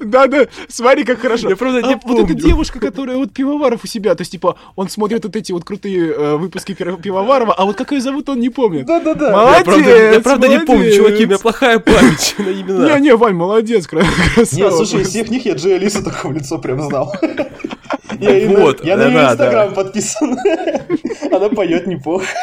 Speaker 3: Да-да, смотри, как хорошо.
Speaker 2: Я правда
Speaker 3: А
Speaker 2: не
Speaker 3: вот эта девушка, которая вот Пивоваров у себя, то есть, типа, он смотрит вот эти вот крутые э, выпуски Пивоварова, а вот как ее зовут, он не помнит.
Speaker 1: Да-да-да.
Speaker 3: Молодец,
Speaker 2: Я правда, я правда не помню, чуваки, у меня плохая память на имена.
Speaker 3: Не-не, Вань, молодец, кра- красава.
Speaker 1: Не, слушай, из всех них я Джей Алису только в лицо прям знал. Я, на- я на
Speaker 2: да,
Speaker 1: инстаграм подписан. Она поет неплохо.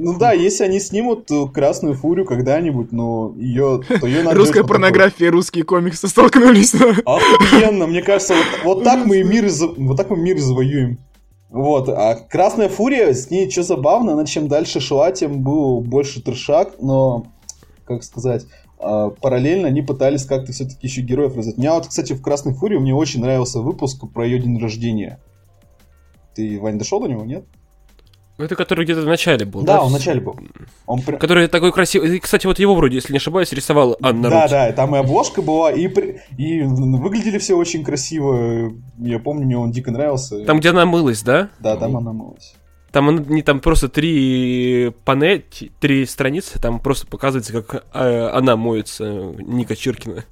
Speaker 1: Ну да, если они снимут ту Красную Фурию когда-нибудь, но ее, то ее надо
Speaker 3: Русская порнография русские комиксы столкнулись.
Speaker 1: Охуенно, мне кажется, вот, вот так мы и мир, вот так мы мир и завоюем. Вот, а Красная Фурия, с ней что забавно, она чем дальше шла, тем был больше трешак, но, как сказать, а, параллельно они пытались как-то все-таки еще героев развить. Меня вот, кстати, в Красной Фурии мне очень нравился выпуск про ее день рождения. Ты, Вань, дошел до него, нет?
Speaker 2: Это который где-то в начале был,
Speaker 1: Да,
Speaker 2: да?
Speaker 1: он в начале был. Он прям-
Speaker 2: Который такой красивый. И, кстати, вот его вроде, если не ошибаюсь, рисовала Анна
Speaker 1: Да,
Speaker 2: Рут.
Speaker 1: да, там и обложка была, и, при- и выглядели все очень красиво. Я помню, мне он дико нравился.
Speaker 2: Там, где она мылась, да?
Speaker 1: Да, там она мылась.
Speaker 2: Там она- не там просто три панель, три страницы, там просто показывается, как э, она моется, Ника Чиркина.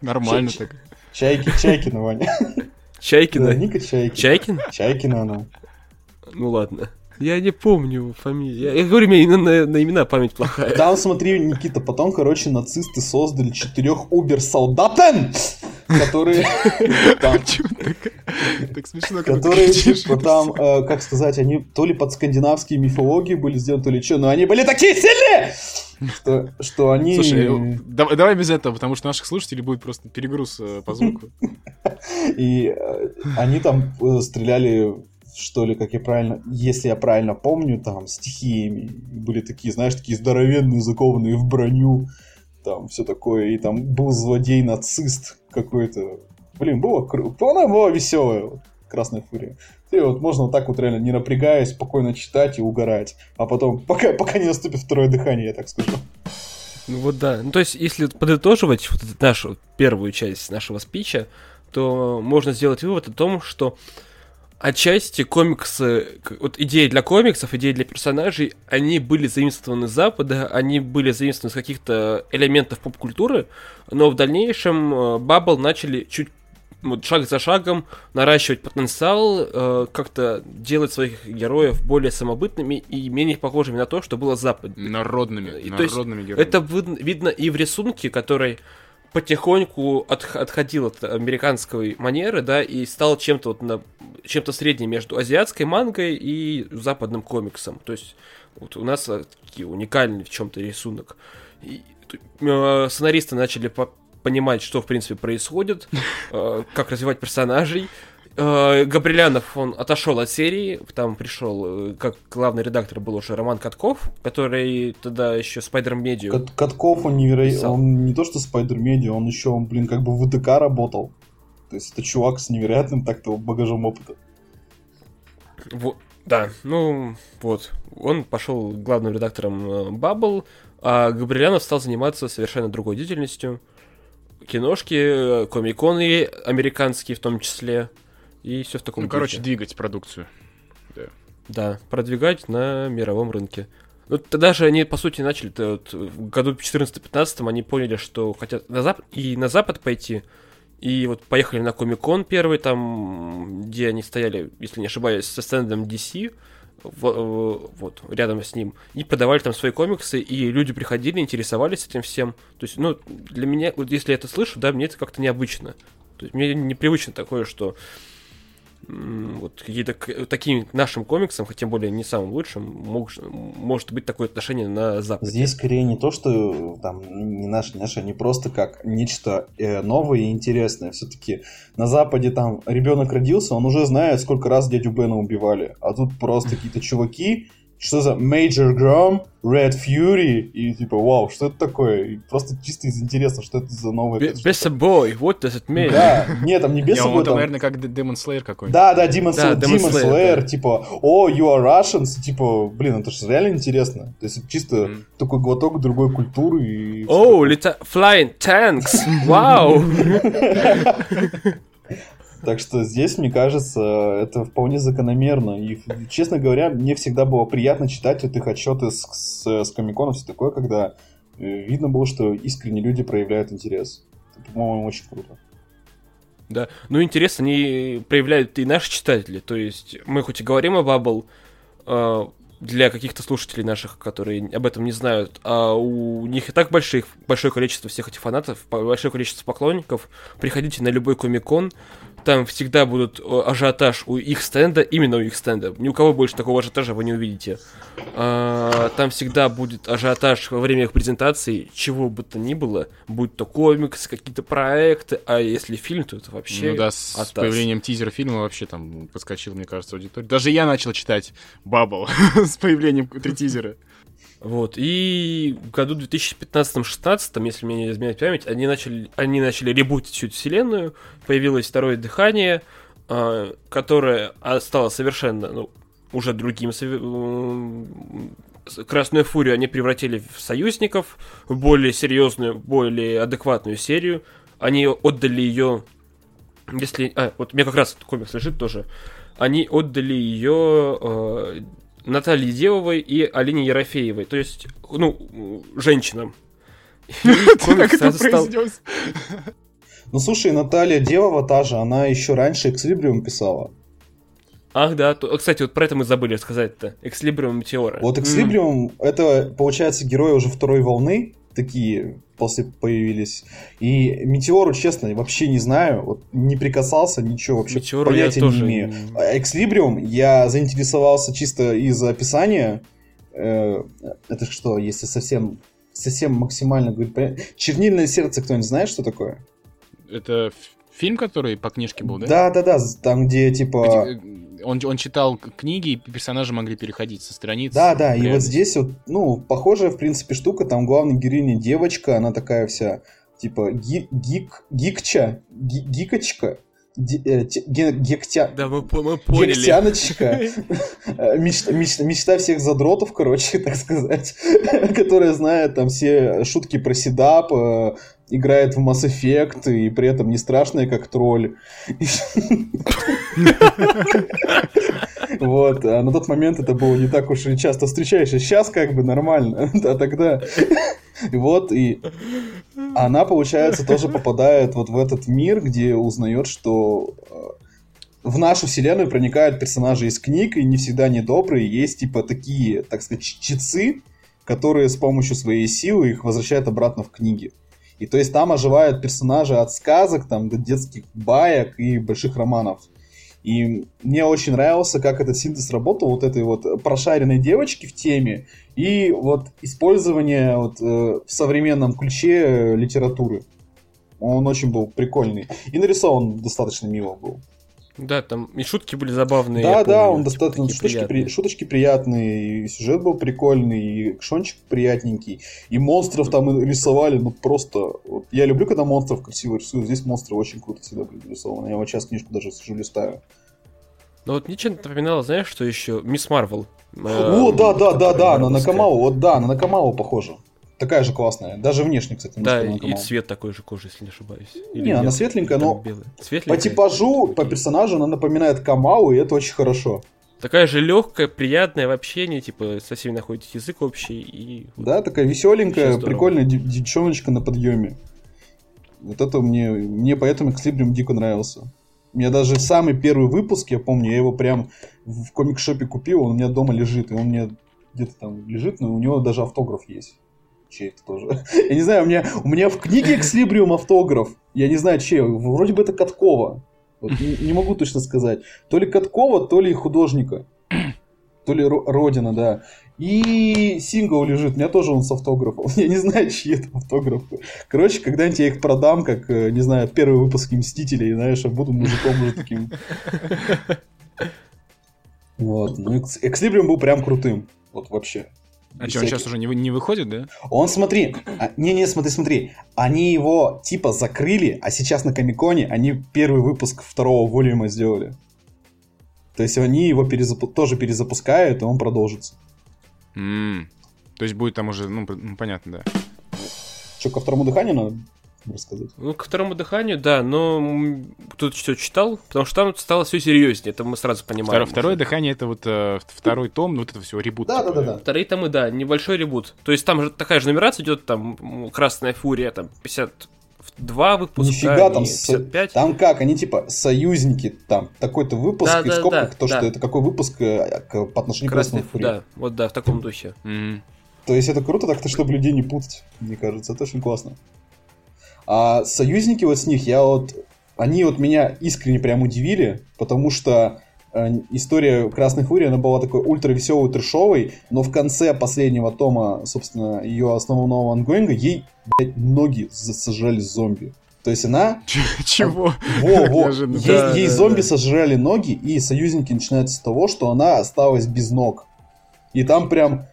Speaker 3: Нормально так.
Speaker 1: Чайки, Чайкина, Ваня.
Speaker 2: Чайкина.
Speaker 1: Ника Чайкина.
Speaker 2: Чайкин?
Speaker 1: Чайкина она.
Speaker 2: Ну ладно. Я не помню фамилию. Я, я говорю, мне на, на- на имена память плохая.
Speaker 1: Там, смотри, Никита, потом, короче, нацисты создали четырех убер-солдатен, которые
Speaker 3: так, смешно,
Speaker 1: которые, типа, там, э, как сказать, они то ли под скандинавские мифологии были сделаны, то ли что, но они были такие сильные, что, что они...
Speaker 3: Слушай, э, давай, давай без этого, потому что наших слушателей будет просто перегруз э, по звуку.
Speaker 1: И они там стреляли, что ли, как я правильно, если я правильно помню, там, стихиями. Были такие, знаешь, такие здоровенные, закованные в броню. Там все такое. И там был злодей-нацист какой-то. Блин, было круто. Она была веселая. вот, Красная фурия. И вот можно вот так вот реально, не напрягаясь, спокойно читать и угорать. А потом, пока, пока не наступит второе дыхание, я так скажу.
Speaker 2: Ну вот да. Ну то есть, если подытоживать вот нашу первую часть нашего спича, то можно сделать вывод о том, что отчасти комиксы, вот идеи для комиксов, идеи для персонажей, они были заимствованы с Запада, они были заимствованы с каких-то элементов поп-культуры, но в дальнейшем э, Баббл начали чуть вот, шаг за шагом наращивать потенциал, э, как-то делать своих героев более самобытными и менее похожими на то, что было с Запада.
Speaker 3: Народными,
Speaker 2: И то есть
Speaker 3: народными героями.
Speaker 2: Это вид- видно и в рисунке, который потихоньку от- отходил от американской манеры, да, и стал чем-то вот на, чем-то средним между азиатской мангой и западным комиксом. То есть вот у нас э, такие уникальный в чем-то рисунок. И, э, сценаристы начали по- понимать, что в принципе происходит, э, как развивать персонажей. Э, Габрилянов, он отошел от серии, там пришел, э, как главный редактор был уже Роман Катков, который тогда еще Spider Media.
Speaker 1: Кат- Катков, он невероятно... Он не то что Spider Media, он еще, он, блин, как бы в ИДК работал. То есть это чувак с невероятным так-то багажом опыта.
Speaker 2: Во- да, ну вот, он пошел главным редактором э, Bubble, а Габрилянов стал заниматься совершенно другой деятельностью. Киношки, э, комиконы американские в том числе, и все в таком
Speaker 3: Ну, короче, двигать продукцию.
Speaker 2: Да, продвигать на мировом рынке. Ну, тогда же они, по сути, начали вот, в году 14-15 они поняли, что хотят на запад, и на запад пойти, и вот поехали на Комик-кон первый, там, где они стояли, если не ошибаюсь, со стендом DC, в- э, вот, рядом с ним, и продавали там свои комиксы, и люди приходили, интересовались этим всем. То есть, ну, для меня, вот если я это слышу, да, мне это как-то необычно. То есть, мне непривычно такое, что вот какие-то таким нашим комиксам, хотя тем более не самым лучшим, мог- может быть такое отношение на Западе.
Speaker 1: Здесь скорее не то, что там не наши, не наши, они просто как нечто э, новое и интересное. Все-таки на Западе там ребенок родился, он уже знает, сколько раз дядю Бена убивали. А тут просто какие-то чуваки, что за Major Grom, Red Fury, и типа, вау, что это такое? И просто чисто из интереса, что это за новое...
Speaker 2: Bessa Boy, what does it mean?
Speaker 1: Да, нет, там не собой,
Speaker 3: он там, наверное, как Demon Slayer какой-нибудь.
Speaker 1: Да, да, Demon,
Speaker 2: Да,
Speaker 1: Slayer,
Speaker 2: Demon
Speaker 1: Demon
Speaker 2: Slayer,
Speaker 1: Slayer,
Speaker 2: да.
Speaker 1: типа, о, you are Russians, типа, блин, это же реально интересно. То есть это чисто такой глоток другой культуры и...
Speaker 2: О, лета... flying tanks, вау!
Speaker 1: Так что здесь, мне кажется, это вполне закономерно. И, честно говоря, мне всегда было приятно читать вот их отчеты с, с, с комиконов, все такое, когда э, видно было, что искренне люди проявляют интерес. Это, по-моему, очень круто.
Speaker 2: Да, ну интерес они проявляют и наши читатели, то есть мы хоть и говорим о Bubble, э, для каких-то слушателей наших, которые об этом не знают, а у них и так больших, большое количество всех этих фанатов, большое количество поклонников, приходите на любой комикон, там всегда будут э, ажиотаж у их стенда, именно у их стенда. Ни у кого больше такого ажиотажа вы не увидите. А, там всегда будет ажиотаж во время их презентации, чего бы то ни было, будь то комикс, какие-то проекты, а если фильм, то это вообще
Speaker 3: Ну да, с
Speaker 2: атас.
Speaker 3: появлением тизера фильма вообще там подскочил, мне кажется, аудитория. Даже я начал читать Бабл с появлением тизера.
Speaker 2: Вот, и в году 2015-16, если мне не изменяет память, они начали, они начали ребутить всю эту вселенную, появилось второе дыхание, э, которое стало совершенно, ну, уже другим. Красную Фурию они превратили в союзников, в более серьезную, более адекватную серию. Они отдали ее, если... А, вот меня как раз этот комикс лежит тоже. Они отдали ее э, Наталье Девовой и Алине Ерофеевой, то есть, ну, женщинам.
Speaker 3: Как это произнес?
Speaker 1: Ну, слушай, Наталья Девова та же, она еще раньше Экслибриум писала.
Speaker 2: Ах, да. Кстати, вот про это мы забыли сказать-то. Экслибриум Метеора.
Speaker 1: Вот Экслибриум, это, получается, герои уже второй волны, такие после появились. И Метеору, честно, вообще не знаю, вот не прикасался, ничего вообще
Speaker 2: Метеору понятия не
Speaker 1: имею. А Экслибриум я заинтересовался чисто из описания. Э, это что, если совсем совсем максимально говорить... Чернильное сердце, кто-нибудь знает, что такое?
Speaker 3: Это фильм, который по книжке был, да?
Speaker 1: Да, да, да, там, где типа
Speaker 3: он, он читал книги, и персонажи могли переходить со страниц.
Speaker 1: Да, да, и вот здесь вот, ну, похожая, в принципе, штука, там главная героиня девочка, она такая вся, типа, ги гик, гикча, ги гикочка, э, гектя...
Speaker 2: Да, мы, мы поняли.
Speaker 1: Гектяночка. мечта, мечта, мечта всех задротов, короче, так сказать. которая знает там все шутки про седап, э, играет в Mass Effect и при этом не страшная, как тролль. Вот, а на тот момент это было не так уж и часто встречаешься. Сейчас как бы нормально, а тогда... Вот, и она, получается, тоже попадает вот в этот мир, где узнает, что э, в нашу вселенную проникают персонажи из книг, и не всегда недобрые. Есть, типа, такие, так сказать, чицы, которые с помощью своей силы их возвращают обратно в книги. И то есть там оживают персонажи от сказок, там, до детских баек и больших романов. И мне очень нравился, как этот синтез работал, вот этой вот прошаренной девочки в теме, и вот использование вот, э, в современном ключе литературы. Он очень был прикольный. И нарисован достаточно мило был.
Speaker 2: Да, там и шутки были забавные.
Speaker 1: Да, да, помню, он достаточно шуточки, при, шуточки приятные, и сюжет был прикольный, и экшончик приятненький, и монстров там рисовали, ну просто. Вот, я люблю, когда монстров красиво рисуют. Здесь монстры очень круто всегда были рисованы. Я вот сейчас книжку даже сижу листаю.
Speaker 2: Ну вот мне что-то напоминало, знаешь, что еще Мисс Марвел.
Speaker 1: Э, О, да, да, да, да, на Накамау, вот да, на Накамау похоже. Такая же классная. Даже внешне, кстати,
Speaker 2: Да, и цвет такой же кожи, если не ошибаюсь.
Speaker 1: Или не, нет? она светленькая, но светленькая? по типажу, по персонажу она напоминает Камау, и это очень хорошо.
Speaker 2: Такая же легкая, приятная в общении, типа со всеми находите язык общий. И...
Speaker 1: Да, такая веселенькая, прикольная девчоночка на подъеме. Вот это мне, мне поэтому Экслибриум дико нравился. Мне даже самый первый выпуск, я помню, я его прям в комик-шопе купил, он у меня дома лежит, и он мне где-то там лежит, но у него даже автограф есть чей это тоже. Я не знаю, у меня, у меня в книге Экслибриум автограф. Я не знаю, чей. Вроде бы это Каткова. Вот, не, не могу точно сказать. То ли Каткова, то ли художника. То ли Родина, да. И сингл лежит, у меня тоже он с автографом. Я не знаю, чьи это автографы. Короче, когда-нибудь я их продам, как, э, не знаю, первый выпуск Мстителей, знаешь, а буду мужиком уже таким. Вот. Ну, Экслибриум был прям крутым. Вот вообще.
Speaker 3: А что, он сейчас уже не, не выходит, да?
Speaker 1: Он, смотри, а, не-не, смотри, смотри, они его типа закрыли, а сейчас на Комиконе они первый выпуск второго волюма сделали. То есть они его перезапу- тоже перезапускают, и он продолжится.
Speaker 3: Mm. То есть будет там уже, ну, ну понятно, да.
Speaker 1: Что, ко второму дыханию надо? Рассказать.
Speaker 2: Ну, ко второму дыханию, да, но тут все читал, потому что там стало все серьезнее, это мы сразу понимаем.
Speaker 3: Второе, второе дыхание это вот э, второй том, ну вот это все ребут.
Speaker 1: Да, да, да, да.
Speaker 2: Вторые томы, да, небольшой ребут. То есть там же такая же нумерация идет, там Красная Фурия, там 50 два выпуска,
Speaker 1: Нифига, там 55. С... Там как, они типа союзники, там такой-то выпуск,
Speaker 2: да,
Speaker 1: и
Speaker 2: да,
Speaker 1: в скобках
Speaker 2: да,
Speaker 1: то,
Speaker 2: да.
Speaker 1: что это какой выпуск э, к, по отношению
Speaker 2: Красный,
Speaker 1: к Красной
Speaker 2: Да, вот да, в таком духе.
Speaker 3: Mm-hmm.
Speaker 1: То есть это круто так-то, чтобы людей не путать, мне кажется, это очень классно. А союзники вот с них, я вот... Они вот меня искренне прям удивили, потому что э, история Красной Фурии, она была такой ультра веселой, трешовой, но в конце последнего тома, собственно, ее основного ангоинга, ей, блядь, ноги сожрали зомби. То есть она...
Speaker 3: Чего?
Speaker 1: Во, во. Ей, да, ей да, зомби да. сожрали ноги, и союзники начинаются с того, что она осталась без ног. И там прям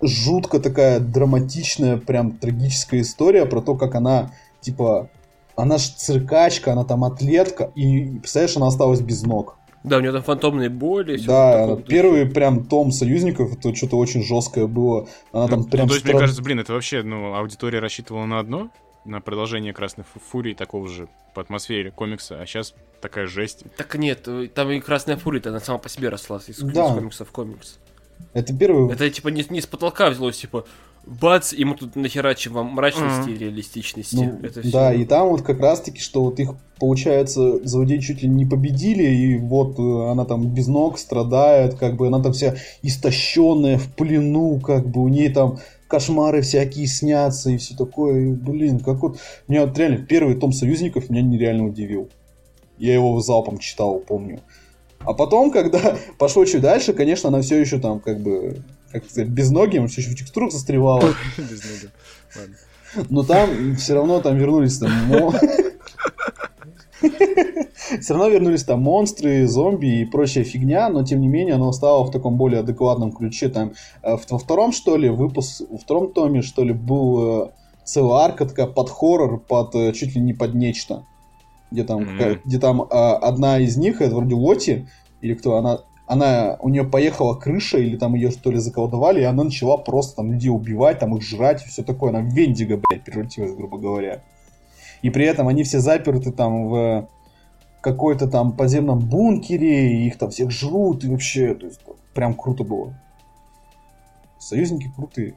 Speaker 1: жутко такая драматичная, прям трагическая история про то, как она, типа, она ж циркачка, она там атлетка, и, представляешь, она осталась без ног.
Speaker 2: Да, у нее там фантомные боли.
Speaker 1: Да, первый прям том союзников, это что-то очень жесткое было. Она там
Speaker 3: ну,
Speaker 1: прям...
Speaker 3: Ну, то есть, мне кажется, блин, это вообще, ну, аудитория рассчитывала на одно, на продолжение Красной Фурии, такого же по атмосфере комикса, а сейчас такая жесть.
Speaker 2: Так нет, там и Красная Фурия, она сама по себе росла из, да. из комикса в комикс.
Speaker 1: Это первый...
Speaker 2: Это типа не, не с потолка взялось, типа, бац, и мы тут нахерачим вам мрачности и реалистичности.
Speaker 1: Ну, это все. Да, и там вот как раз-таки, что вот их, получается, злодеи чуть ли не победили, и вот э, она там без ног страдает, как бы она там вся истощенная, в плену, как бы у ней там кошмары всякие снятся и все такое. И, блин, как вот... Меня вот реально первый том «Союзников» меня нереально удивил. Я его залпом читал, помню. А потом, когда пошло чуть дальше, конечно, она все еще там как бы как сказать, без ноги, все еще в текстурах застревала. Без ноги. Но там все равно там вернулись там все равно вернулись там монстры, зомби и прочая фигня, но тем не менее оно стало в таком более адекватном ключе. Там э, во втором, что ли, выпуск, во втором томе, что ли, был э, целая арка такая под хоррор, под э, чуть ли не под нечто. Где там, mm-hmm. где там одна из них, это вроде Лоти, или кто, она она, у нее поехала крыша, или там ее что ли заколдовали, и она начала просто там людей убивать, там их жрать, и все такое. Она в Вендиго, блядь, превратилась, грубо говоря. И при этом они все заперты там в какой-то там подземном бункере, и их там всех жрут, и вообще, то есть, прям круто было. Союзники крутые.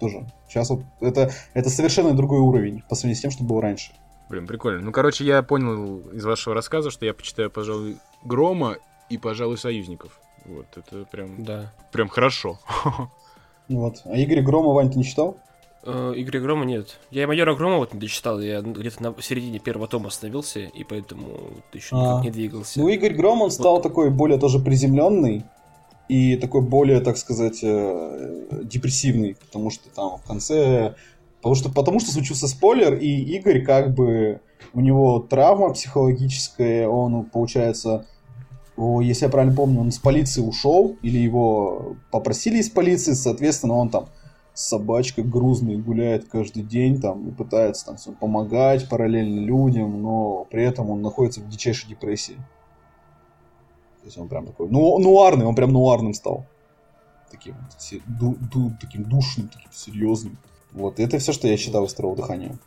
Speaker 1: Тоже. Сейчас вот это, это совершенно другой уровень по сравнению с тем, что было раньше.
Speaker 3: Блин, прикольно. Ну, короче, я понял из вашего рассказа, что я почитаю, пожалуй, Грома и, пожалуй, союзников. Вот, это прям, да. прям хорошо.
Speaker 1: Вот. А Игорь Грома, Вань, ты не читал?
Speaker 2: Uh, Игоря Грома нет. Я майора Грома вот не дочитал, я где-то на середине первого тома остановился, и поэтому еще а. никак не двигался.
Speaker 1: Ну, Игорь Гром, он стал вот. такой более тоже приземленный, и такой более, так сказать, э, депрессивный, потому что там в конце... Потому что, потому что случился спойлер, и Игорь как бы... У него травма психологическая, он, получается, если я правильно помню, он с полиции ушел, или его попросили из полиции, соответственно, он там с собачкой грузный гуляет каждый день там и пытается там всем помогать параллельно людям, но при этом он находится в дичайшей депрессии. То есть он прям такой, ну, нуарный, он прям нуарным стал. Таким, ду, ду, таким душным, таким серьезным. Вот, это все, что я читал из второго дыхания.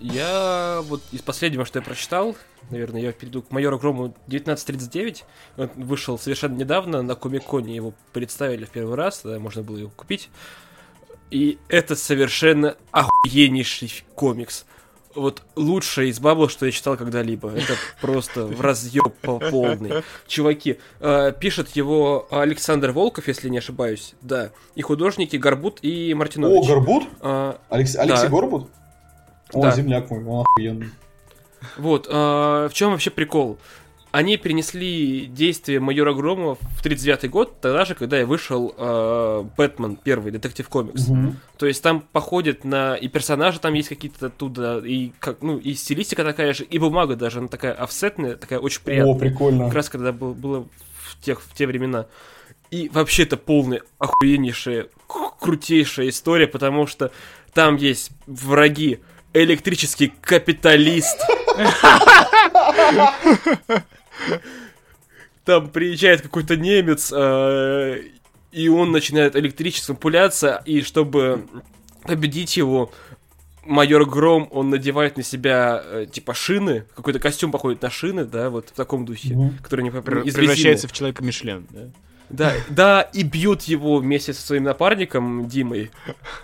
Speaker 2: Я вот из последнего, что я прочитал, наверное, я перейду к майору Грому 1939. Он вышел совершенно недавно, на Комиконе его представили в первый раз, тогда можно было его купить. И это совершенно охуеннейший комикс. Вот лучшее из бабл, что я читал когда-либо. Это просто в разъеб полный. Чуваки, э, пишет его Александр Волков, если не ошибаюсь. Да. И художники Горбут и Мартинович.
Speaker 1: О, Горбут? А, Алекс... Алексей да. Горбут? О, да. земляк мой, он охуенный.
Speaker 2: Вот, э, в чем вообще прикол? Они перенесли действие майора Громова в 39 год, тогда же, когда и вышел э, Бэтмен, первый, детектив комикс. Угу. То есть там походит на... И персонажи там есть какие-то оттуда, и, как, ну, и стилистика такая же, и бумага даже, она такая офсетная, такая очень приятная.
Speaker 1: О, прикольно.
Speaker 2: Как раз когда был, было в, тех, в те времена. И вообще это полная охуеннейшая, крутейшая история, потому что там есть враги, электрический капиталист. Там приезжает какой-то немец, э, и он начинает электричеством пуляться, и чтобы победить его, майор Гром, он надевает на себя, э, типа, шины, какой-то костюм походит на шины, да, вот в таком духе, mm-hmm. который не
Speaker 3: Превращается в человека Мишлен, да?
Speaker 2: Да, да, и бьют его вместе со своим напарником Димой.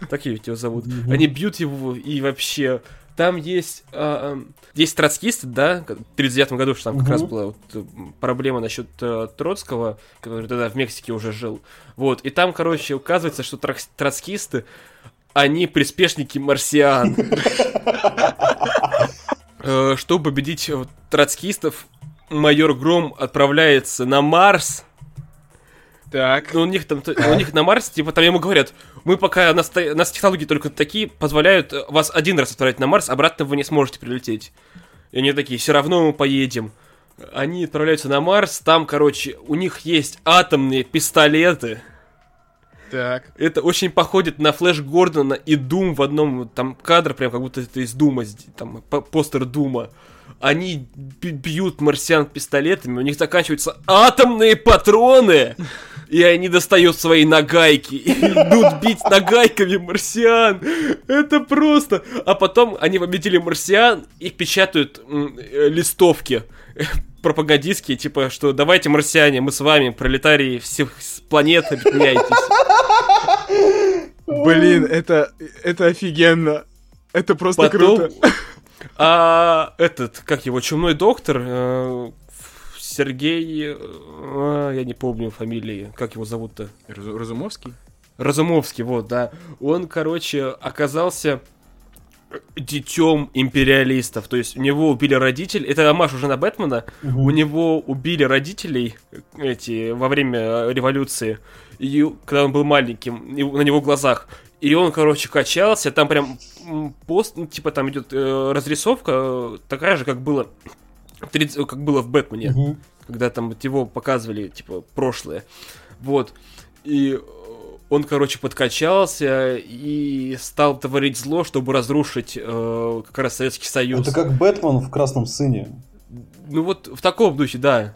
Speaker 2: Так его зовут. Они бьют его и вообще там есть, э, есть троцкисты, да, в 1939 году, что там как раз была вот э, проблема насчет э, Троцкого, который тогда в Мексике уже жил. Вот, и там, короче, указывается, что троцкисты, они приспешники марсиан. Э, чтобы победить троцкистов, майор Гром отправляется на Марс,
Speaker 3: так.
Speaker 2: Ну, у них там, у них на Марсе, типа, там ему говорят, мы пока, нас, нас технологии только такие позволяют вас один раз отправить на Марс, обратно вы не сможете прилететь. И они такие, все равно мы поедем. Они отправляются на Марс, там, короче, у них есть атомные пистолеты.
Speaker 3: Так.
Speaker 2: Это очень походит на Флэш Гордона и Дум в одном там кадр, прям как будто это из Дума, там постер Дума. Они бьют марсиан пистолетами, у них заканчиваются атомные патроны, и они достают свои нагайки и идут бить нагайками марсиан. Это просто. А потом они победили марсиан и печатают э, листовки пропагандистские, типа, что давайте, марсиане, мы с вами, пролетарии всех планет, объединяйтесь.
Speaker 3: Блин, это, это офигенно. Это просто
Speaker 2: Потом,
Speaker 3: круто.
Speaker 2: А этот, как его, чумной доктор, э, Сергей, э, я не помню фамилии, как его зовут-то?
Speaker 3: Разумовский?
Speaker 2: Разумовский, вот, да. Он, короче, оказался детем империалистов. То есть у него убили родителей. Это Амаш уже на Бэтмена. Угу. У него убили родителей эти во время революции. И когда он был маленьким, на него глазах. И он, короче, качался, там прям пост, ну, типа там идет э, разрисовка, э, такая же, как было, 30, как было в Бэтмене, угу. когда там вот его показывали, типа, прошлое. Вот. И он, короче, подкачался и стал творить зло, чтобы разрушить э, как раз Советский Союз.
Speaker 1: Это как Бэтмен в Красном Сыне.
Speaker 2: Ну вот в таком духе, да.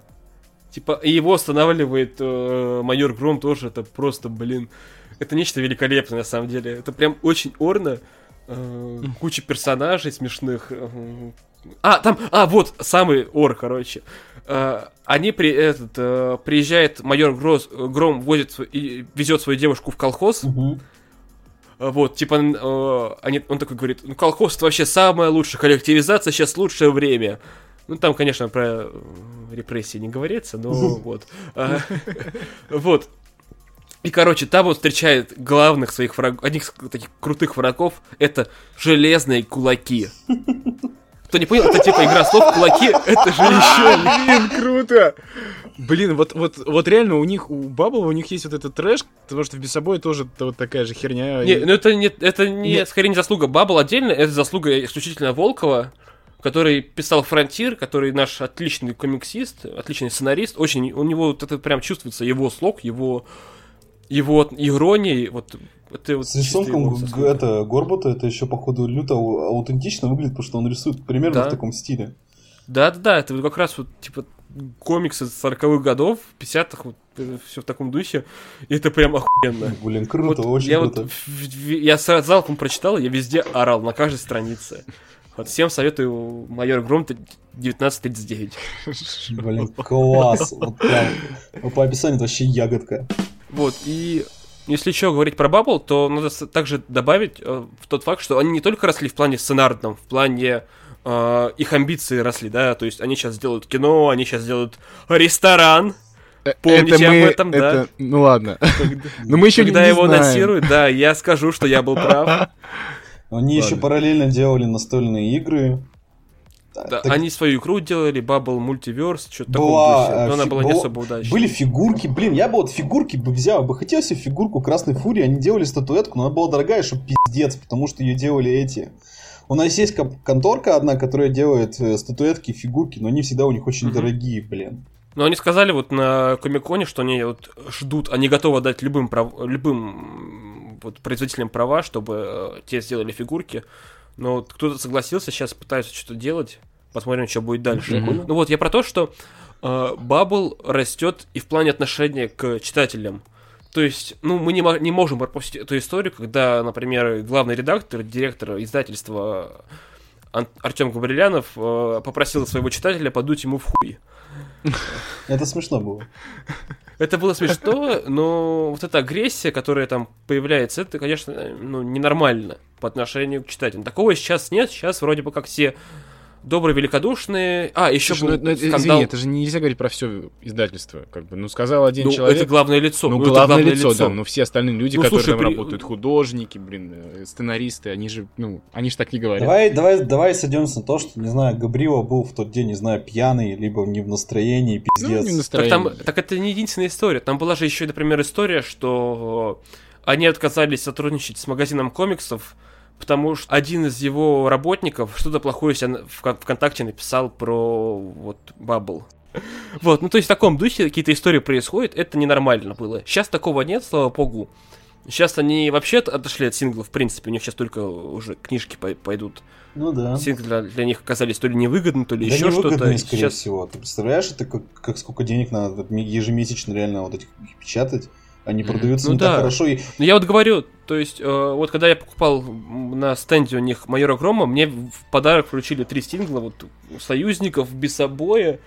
Speaker 2: Типа, его останавливает э, майор Гром тоже, это просто, блин, это нечто великолепное на самом деле. Это прям очень орно. Э, куча персонажей смешных. А, там, а, вот, самый ор, короче. Э, они при этот э, приезжает майор Гроз, Гром возит и везет свою девушку в колхоз.
Speaker 1: Угу.
Speaker 2: Вот, типа, они, он такой говорит, ну, колхоз это вообще самая лучшая коллективизация, сейчас лучшее время. Ну, там, конечно, про репрессии не говорится, но вот. Вот. И, короче, там он встречает главных своих врагов, одних таких крутых врагов, это железные кулаки. Кто не понял, это типа игра слов кулаки, это же еще.
Speaker 3: Блин, круто! Блин, вот, вот, вот реально у них, у Баббла, у них есть вот этот трэш, потому что в Бесобой тоже вот такая же херня.
Speaker 2: Не, ну это не, это не, Нет. скорее не заслуга Баббл отдельно, это заслуга исключительно Волкова, который писал Фронтир, который наш отличный комиксист, отличный сценарист, очень, у него вот это прям чувствуется, его слог, его его вот иронией, вот
Speaker 1: это вот С рисунком это Горбута это еще походу люто аутентично выглядит, потому что он рисует примерно да. в таком стиле.
Speaker 2: Да, да, да, это как раз вот типа комиксы 40-х годов, 50-х, вот, э, все в таком духе. И это прям охуенно.
Speaker 1: Блин, круто, вот очень
Speaker 2: я
Speaker 1: круто.
Speaker 2: Вот, я с залпом прочитал, я везде орал, на каждой странице. Вот всем советую майор Гром 1939.
Speaker 1: Блин, класс. Вот прям, ну, по описанию это вообще ягодка.
Speaker 2: Вот, и если еще говорить про Баббл, то надо также добавить э, в тот факт, что они не только росли в плане сценарном, в плане э, их амбиции росли, да, то есть они сейчас делают кино, они сейчас делают ресторан,
Speaker 3: э, Помните это мы, об этом, это, да? Ну ладно. Но мы еще
Speaker 2: Когда не его знаем. анонсируют, да, я скажу, что я был прав.
Speaker 1: Они еще параллельно делали настольные игры.
Speaker 2: Да, так... Они свою игру делали, Bubble Multiverse, что-то такое, но она была не особо удачной.
Speaker 1: Были фигурки, блин, я бы вот фигурки бы взял, бы хотел себе фигурку Красной Фурии, они делали статуэтку, но она была дорогая, что пиздец, потому что ее делали эти. У нас есть конторка одна, которая делает э, статуэтки, фигурки, но они всегда у них очень дорогие, блин.
Speaker 2: Но они сказали вот на Комиконе, что они вот ждут, они готовы дать любым, прав... любым вот, производителям права, чтобы э, те сделали фигурки. Но вот кто-то согласился, сейчас пытаются что-то делать. Посмотрим, что будет дальше. Mm-hmm. Ну вот, я про то, что э, Баббл растет и в плане отношения к читателям. То есть, ну, мы не, не можем пропустить эту историю, когда, например, главный редактор, директор издательства Ан- Артем Габрилянов э, попросил своего читателя подуть ему в хуй.
Speaker 1: Это смешно было.
Speaker 2: Это было смешно, но вот эта агрессия, которая там появляется, это, конечно, ну, ненормально по отношению к читателям. Такого сейчас нет, сейчас вроде бы как все добрые, великодушные. А, еще
Speaker 3: Слушай, был ну, скандал... Извини, это же нельзя говорить про все издательство. Как бы, ну, сказал один
Speaker 2: ну,
Speaker 3: человек.
Speaker 2: это главное лицо.
Speaker 3: Ну, ну главное, главное лицо, лицо, да. Но все остальные люди, ну, которые слушай, там при... работают, художники, блин, э, сценаристы, они же, ну, они же так не говорят.
Speaker 1: Давай, давай, давай сойдемся на то, что, не знаю, Габрио был в тот день, не знаю, пьяный, либо не в настроении, пиздец. Ну, не в
Speaker 2: настроении. Так, там, так это не единственная история. Там была же еще, например, история, что они отказались сотрудничать с магазином комиксов, потому что один из его работников что-то плохое себя в ВКонтакте написал про вот Баббл. Вот, ну то есть в таком духе какие-то истории происходят, это ненормально было. Сейчас такого нет, слава богу. Сейчас они вообще отошли от синглов, в принципе, у них сейчас только уже книжки пойдут.
Speaker 1: Ну да.
Speaker 2: Синглы для, для них оказались то ли невыгодны, то ли да еще что-то.
Speaker 1: скорее сейчас... всего. Ты представляешь, это как, как сколько денег надо ежемесячно реально вот этих печатать? Они продаются
Speaker 2: ну,
Speaker 1: не
Speaker 2: да.
Speaker 1: так хорошо. И...
Speaker 2: Ну я вот говорю, то есть, э, вот когда я покупал на стенде у них Майора Грома, мне в подарок включили три сингла, вот Союзников, Бесобоя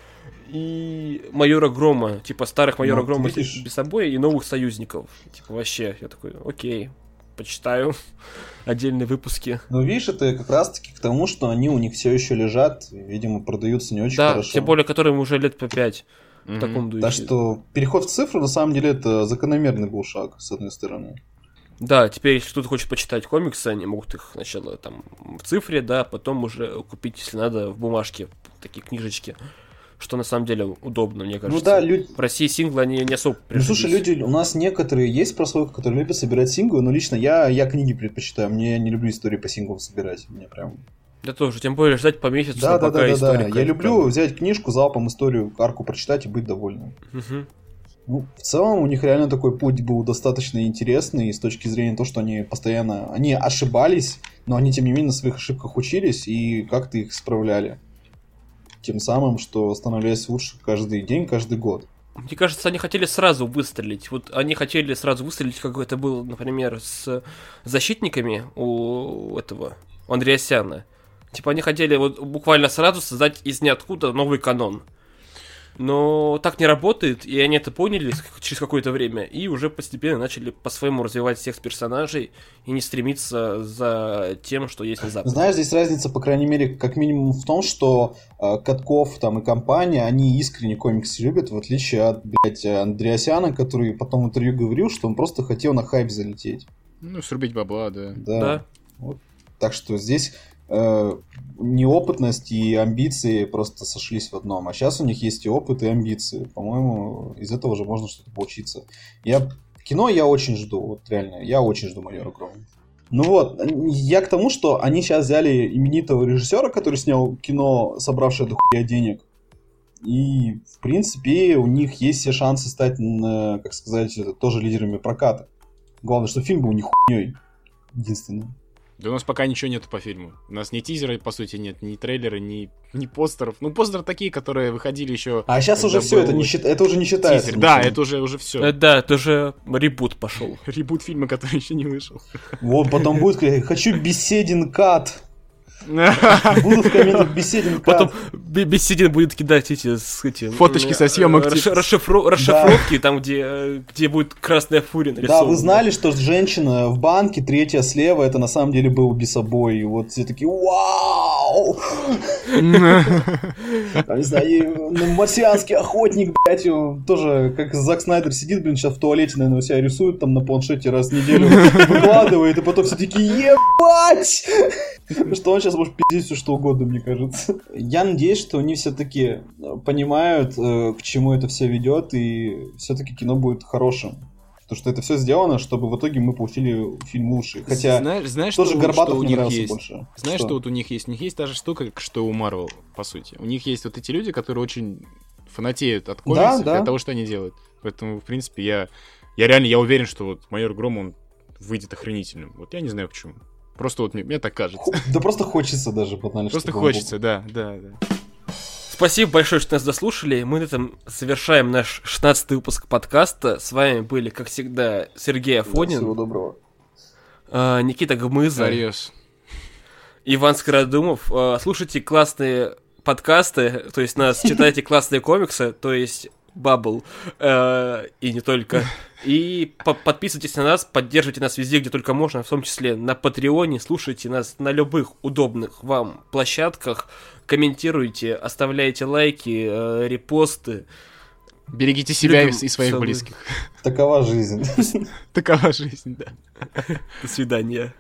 Speaker 2: и Майора Грома. Типа старых Майора ну, Грома видишь... И новых Союзников. Типа вообще, я такой, окей, почитаю отдельные выпуски.
Speaker 1: Ну, видишь, это как раз-таки к тому, что они у них все еще лежат, видимо, продаются не очень
Speaker 2: да,
Speaker 1: хорошо.
Speaker 2: тем более, которым уже лет по пять mm-hmm. в таком духе.
Speaker 1: Так что переход в цифру, на самом деле, это закономерный был шаг, с одной стороны.
Speaker 2: Да, теперь, если кто-то хочет почитать комиксы, они могут их сначала там в цифре, да, потом уже купить, если надо, в бумажке, такие книжечки. Что на самом деле удобно, мне кажется.
Speaker 1: Ну да, люди...
Speaker 2: В России синглы, они не особо
Speaker 1: Ну слушай, люди, у нас некоторые есть прослойка, которые любят собирать синглы, но лично я, я книги предпочитаю. Мне не люблю истории по синглам собирать. Мне прям
Speaker 2: да тоже, тем более ждать по месяцу,
Speaker 1: да, да, пока да, да, да. Я люблю там... взять книжку, залпом историю, арку прочитать и быть довольным.
Speaker 2: Угу.
Speaker 1: Ну, в целом у них реально такой путь был достаточно интересный с точки зрения того, что они постоянно, они ошибались, но они тем не менее на своих ошибках учились и как-то их исправляли. Тем самым, что становились лучше каждый день, каждый год.
Speaker 2: Мне кажется, они хотели сразу выстрелить. Вот они хотели сразу выстрелить, как это было, например, с защитниками у этого Андреасяна. Типа они хотели вот буквально сразу создать из ниоткуда новый канон. Но так не работает, и они это поняли через какое-то время, и уже постепенно начали по-своему развивать всех персонажей и не стремиться за тем, что есть внезапно.
Speaker 1: Знаешь, здесь разница, по крайней мере, как минимум в том, что э, Катков там и компания, они искренне комиксы любят, в отличие от, блядь, Андреасяна, который потом в интервью говорил, что он просто хотел на хайп залететь.
Speaker 3: Ну, срубить бабла, да.
Speaker 1: Да. да. Вот. Так что здесь э, неопытность и амбиции просто сошлись в одном. А сейчас у них есть и опыт, и амбиции. По-моему, из этого уже можно что-то поучиться. Я кино я очень жду, вот реально, я очень жду майора Грома. Ну вот, я к тому, что они сейчас взяли именитого режиссера, который снял кино, собравшее до денег. И, в принципе, у них есть все шансы стать, как сказать, тоже лидерами проката. Главное, что фильм был не хуйней. Единственное.
Speaker 3: Да у нас пока ничего нету по фильму. У нас ни тизера, по сути, нет, ни трейлера, ни, ни постеров. Ну, постеры такие, которые выходили еще.
Speaker 1: А сейчас уже все, это, не счит... это уже не считается. Тизер.
Speaker 3: Да, это уже, уже все.
Speaker 2: Э, да, это уже ребут пошел.
Speaker 3: ребут фильма, который еще не вышел.
Speaker 1: Вот, потом будет, хочу беседин кат. Буду в комментах беседин.
Speaker 2: Потом беседин будет кидать эти, эти
Speaker 3: фоточки со съемок.
Speaker 2: Расшифровки, там, где, где будет красная фурия
Speaker 1: Да, вы знали, что женщина в банке, третья слева, это на самом деле был Бисобой. И вот все такие, вау! Не знаю, ну, марсианский охотник, блядь, тоже, как Зак Снайдер сидит, блин, сейчас в туалете, наверное, у себя рисует там на планшете раз в неделю, выкладывает, и потом все такие, ебать! Что он сейчас может пиздить все что угодно, мне кажется. Я надеюсь, что они все-таки понимают, э, к чему это все ведет, и все-таки кино будет хорошим. Потому что это все сделано, чтобы в итоге мы получили фильм лучше. Хотя
Speaker 3: знаешь, знаешь,
Speaker 1: тоже
Speaker 3: что,
Speaker 1: Горбатов
Speaker 3: что у них есть?
Speaker 1: больше.
Speaker 3: Знаешь, что? что вот у них есть? У них есть та же штука, что у Марвел, по сути. У них есть вот эти люди, которые очень фанатеют от комиксов да, да. от того, что они делают. Поэтому, в принципе, я, я реально я уверен, что вот майор Гром, он выйдет охренительным. Вот я не знаю почему. Просто вот мне, мне так кажется.
Speaker 1: Да просто хочется даже банально.
Speaker 3: Просто хочется, да, да, да.
Speaker 2: Спасибо большое, что нас дослушали. Мы на этом завершаем наш 16 выпуск подкаста. С вами были, как всегда, Сергей Афонин.
Speaker 1: Да, всего доброго.
Speaker 2: А, Никита Гмыза.
Speaker 3: Ариос.
Speaker 2: Иван Скородумов. А, слушайте классные подкасты, то есть нас читайте классные комиксы, то есть Бабл, э, и не только. И по подписывайтесь на нас, поддерживайте нас везде, где только можно, в том числе на Патреоне, слушайте нас на любых удобных вам площадках, комментируйте, оставляйте лайки, э, репосты.
Speaker 3: Берегите себя Любим и своих близких.
Speaker 1: Такова жизнь.
Speaker 3: Такова жизнь, да.
Speaker 2: До свидания.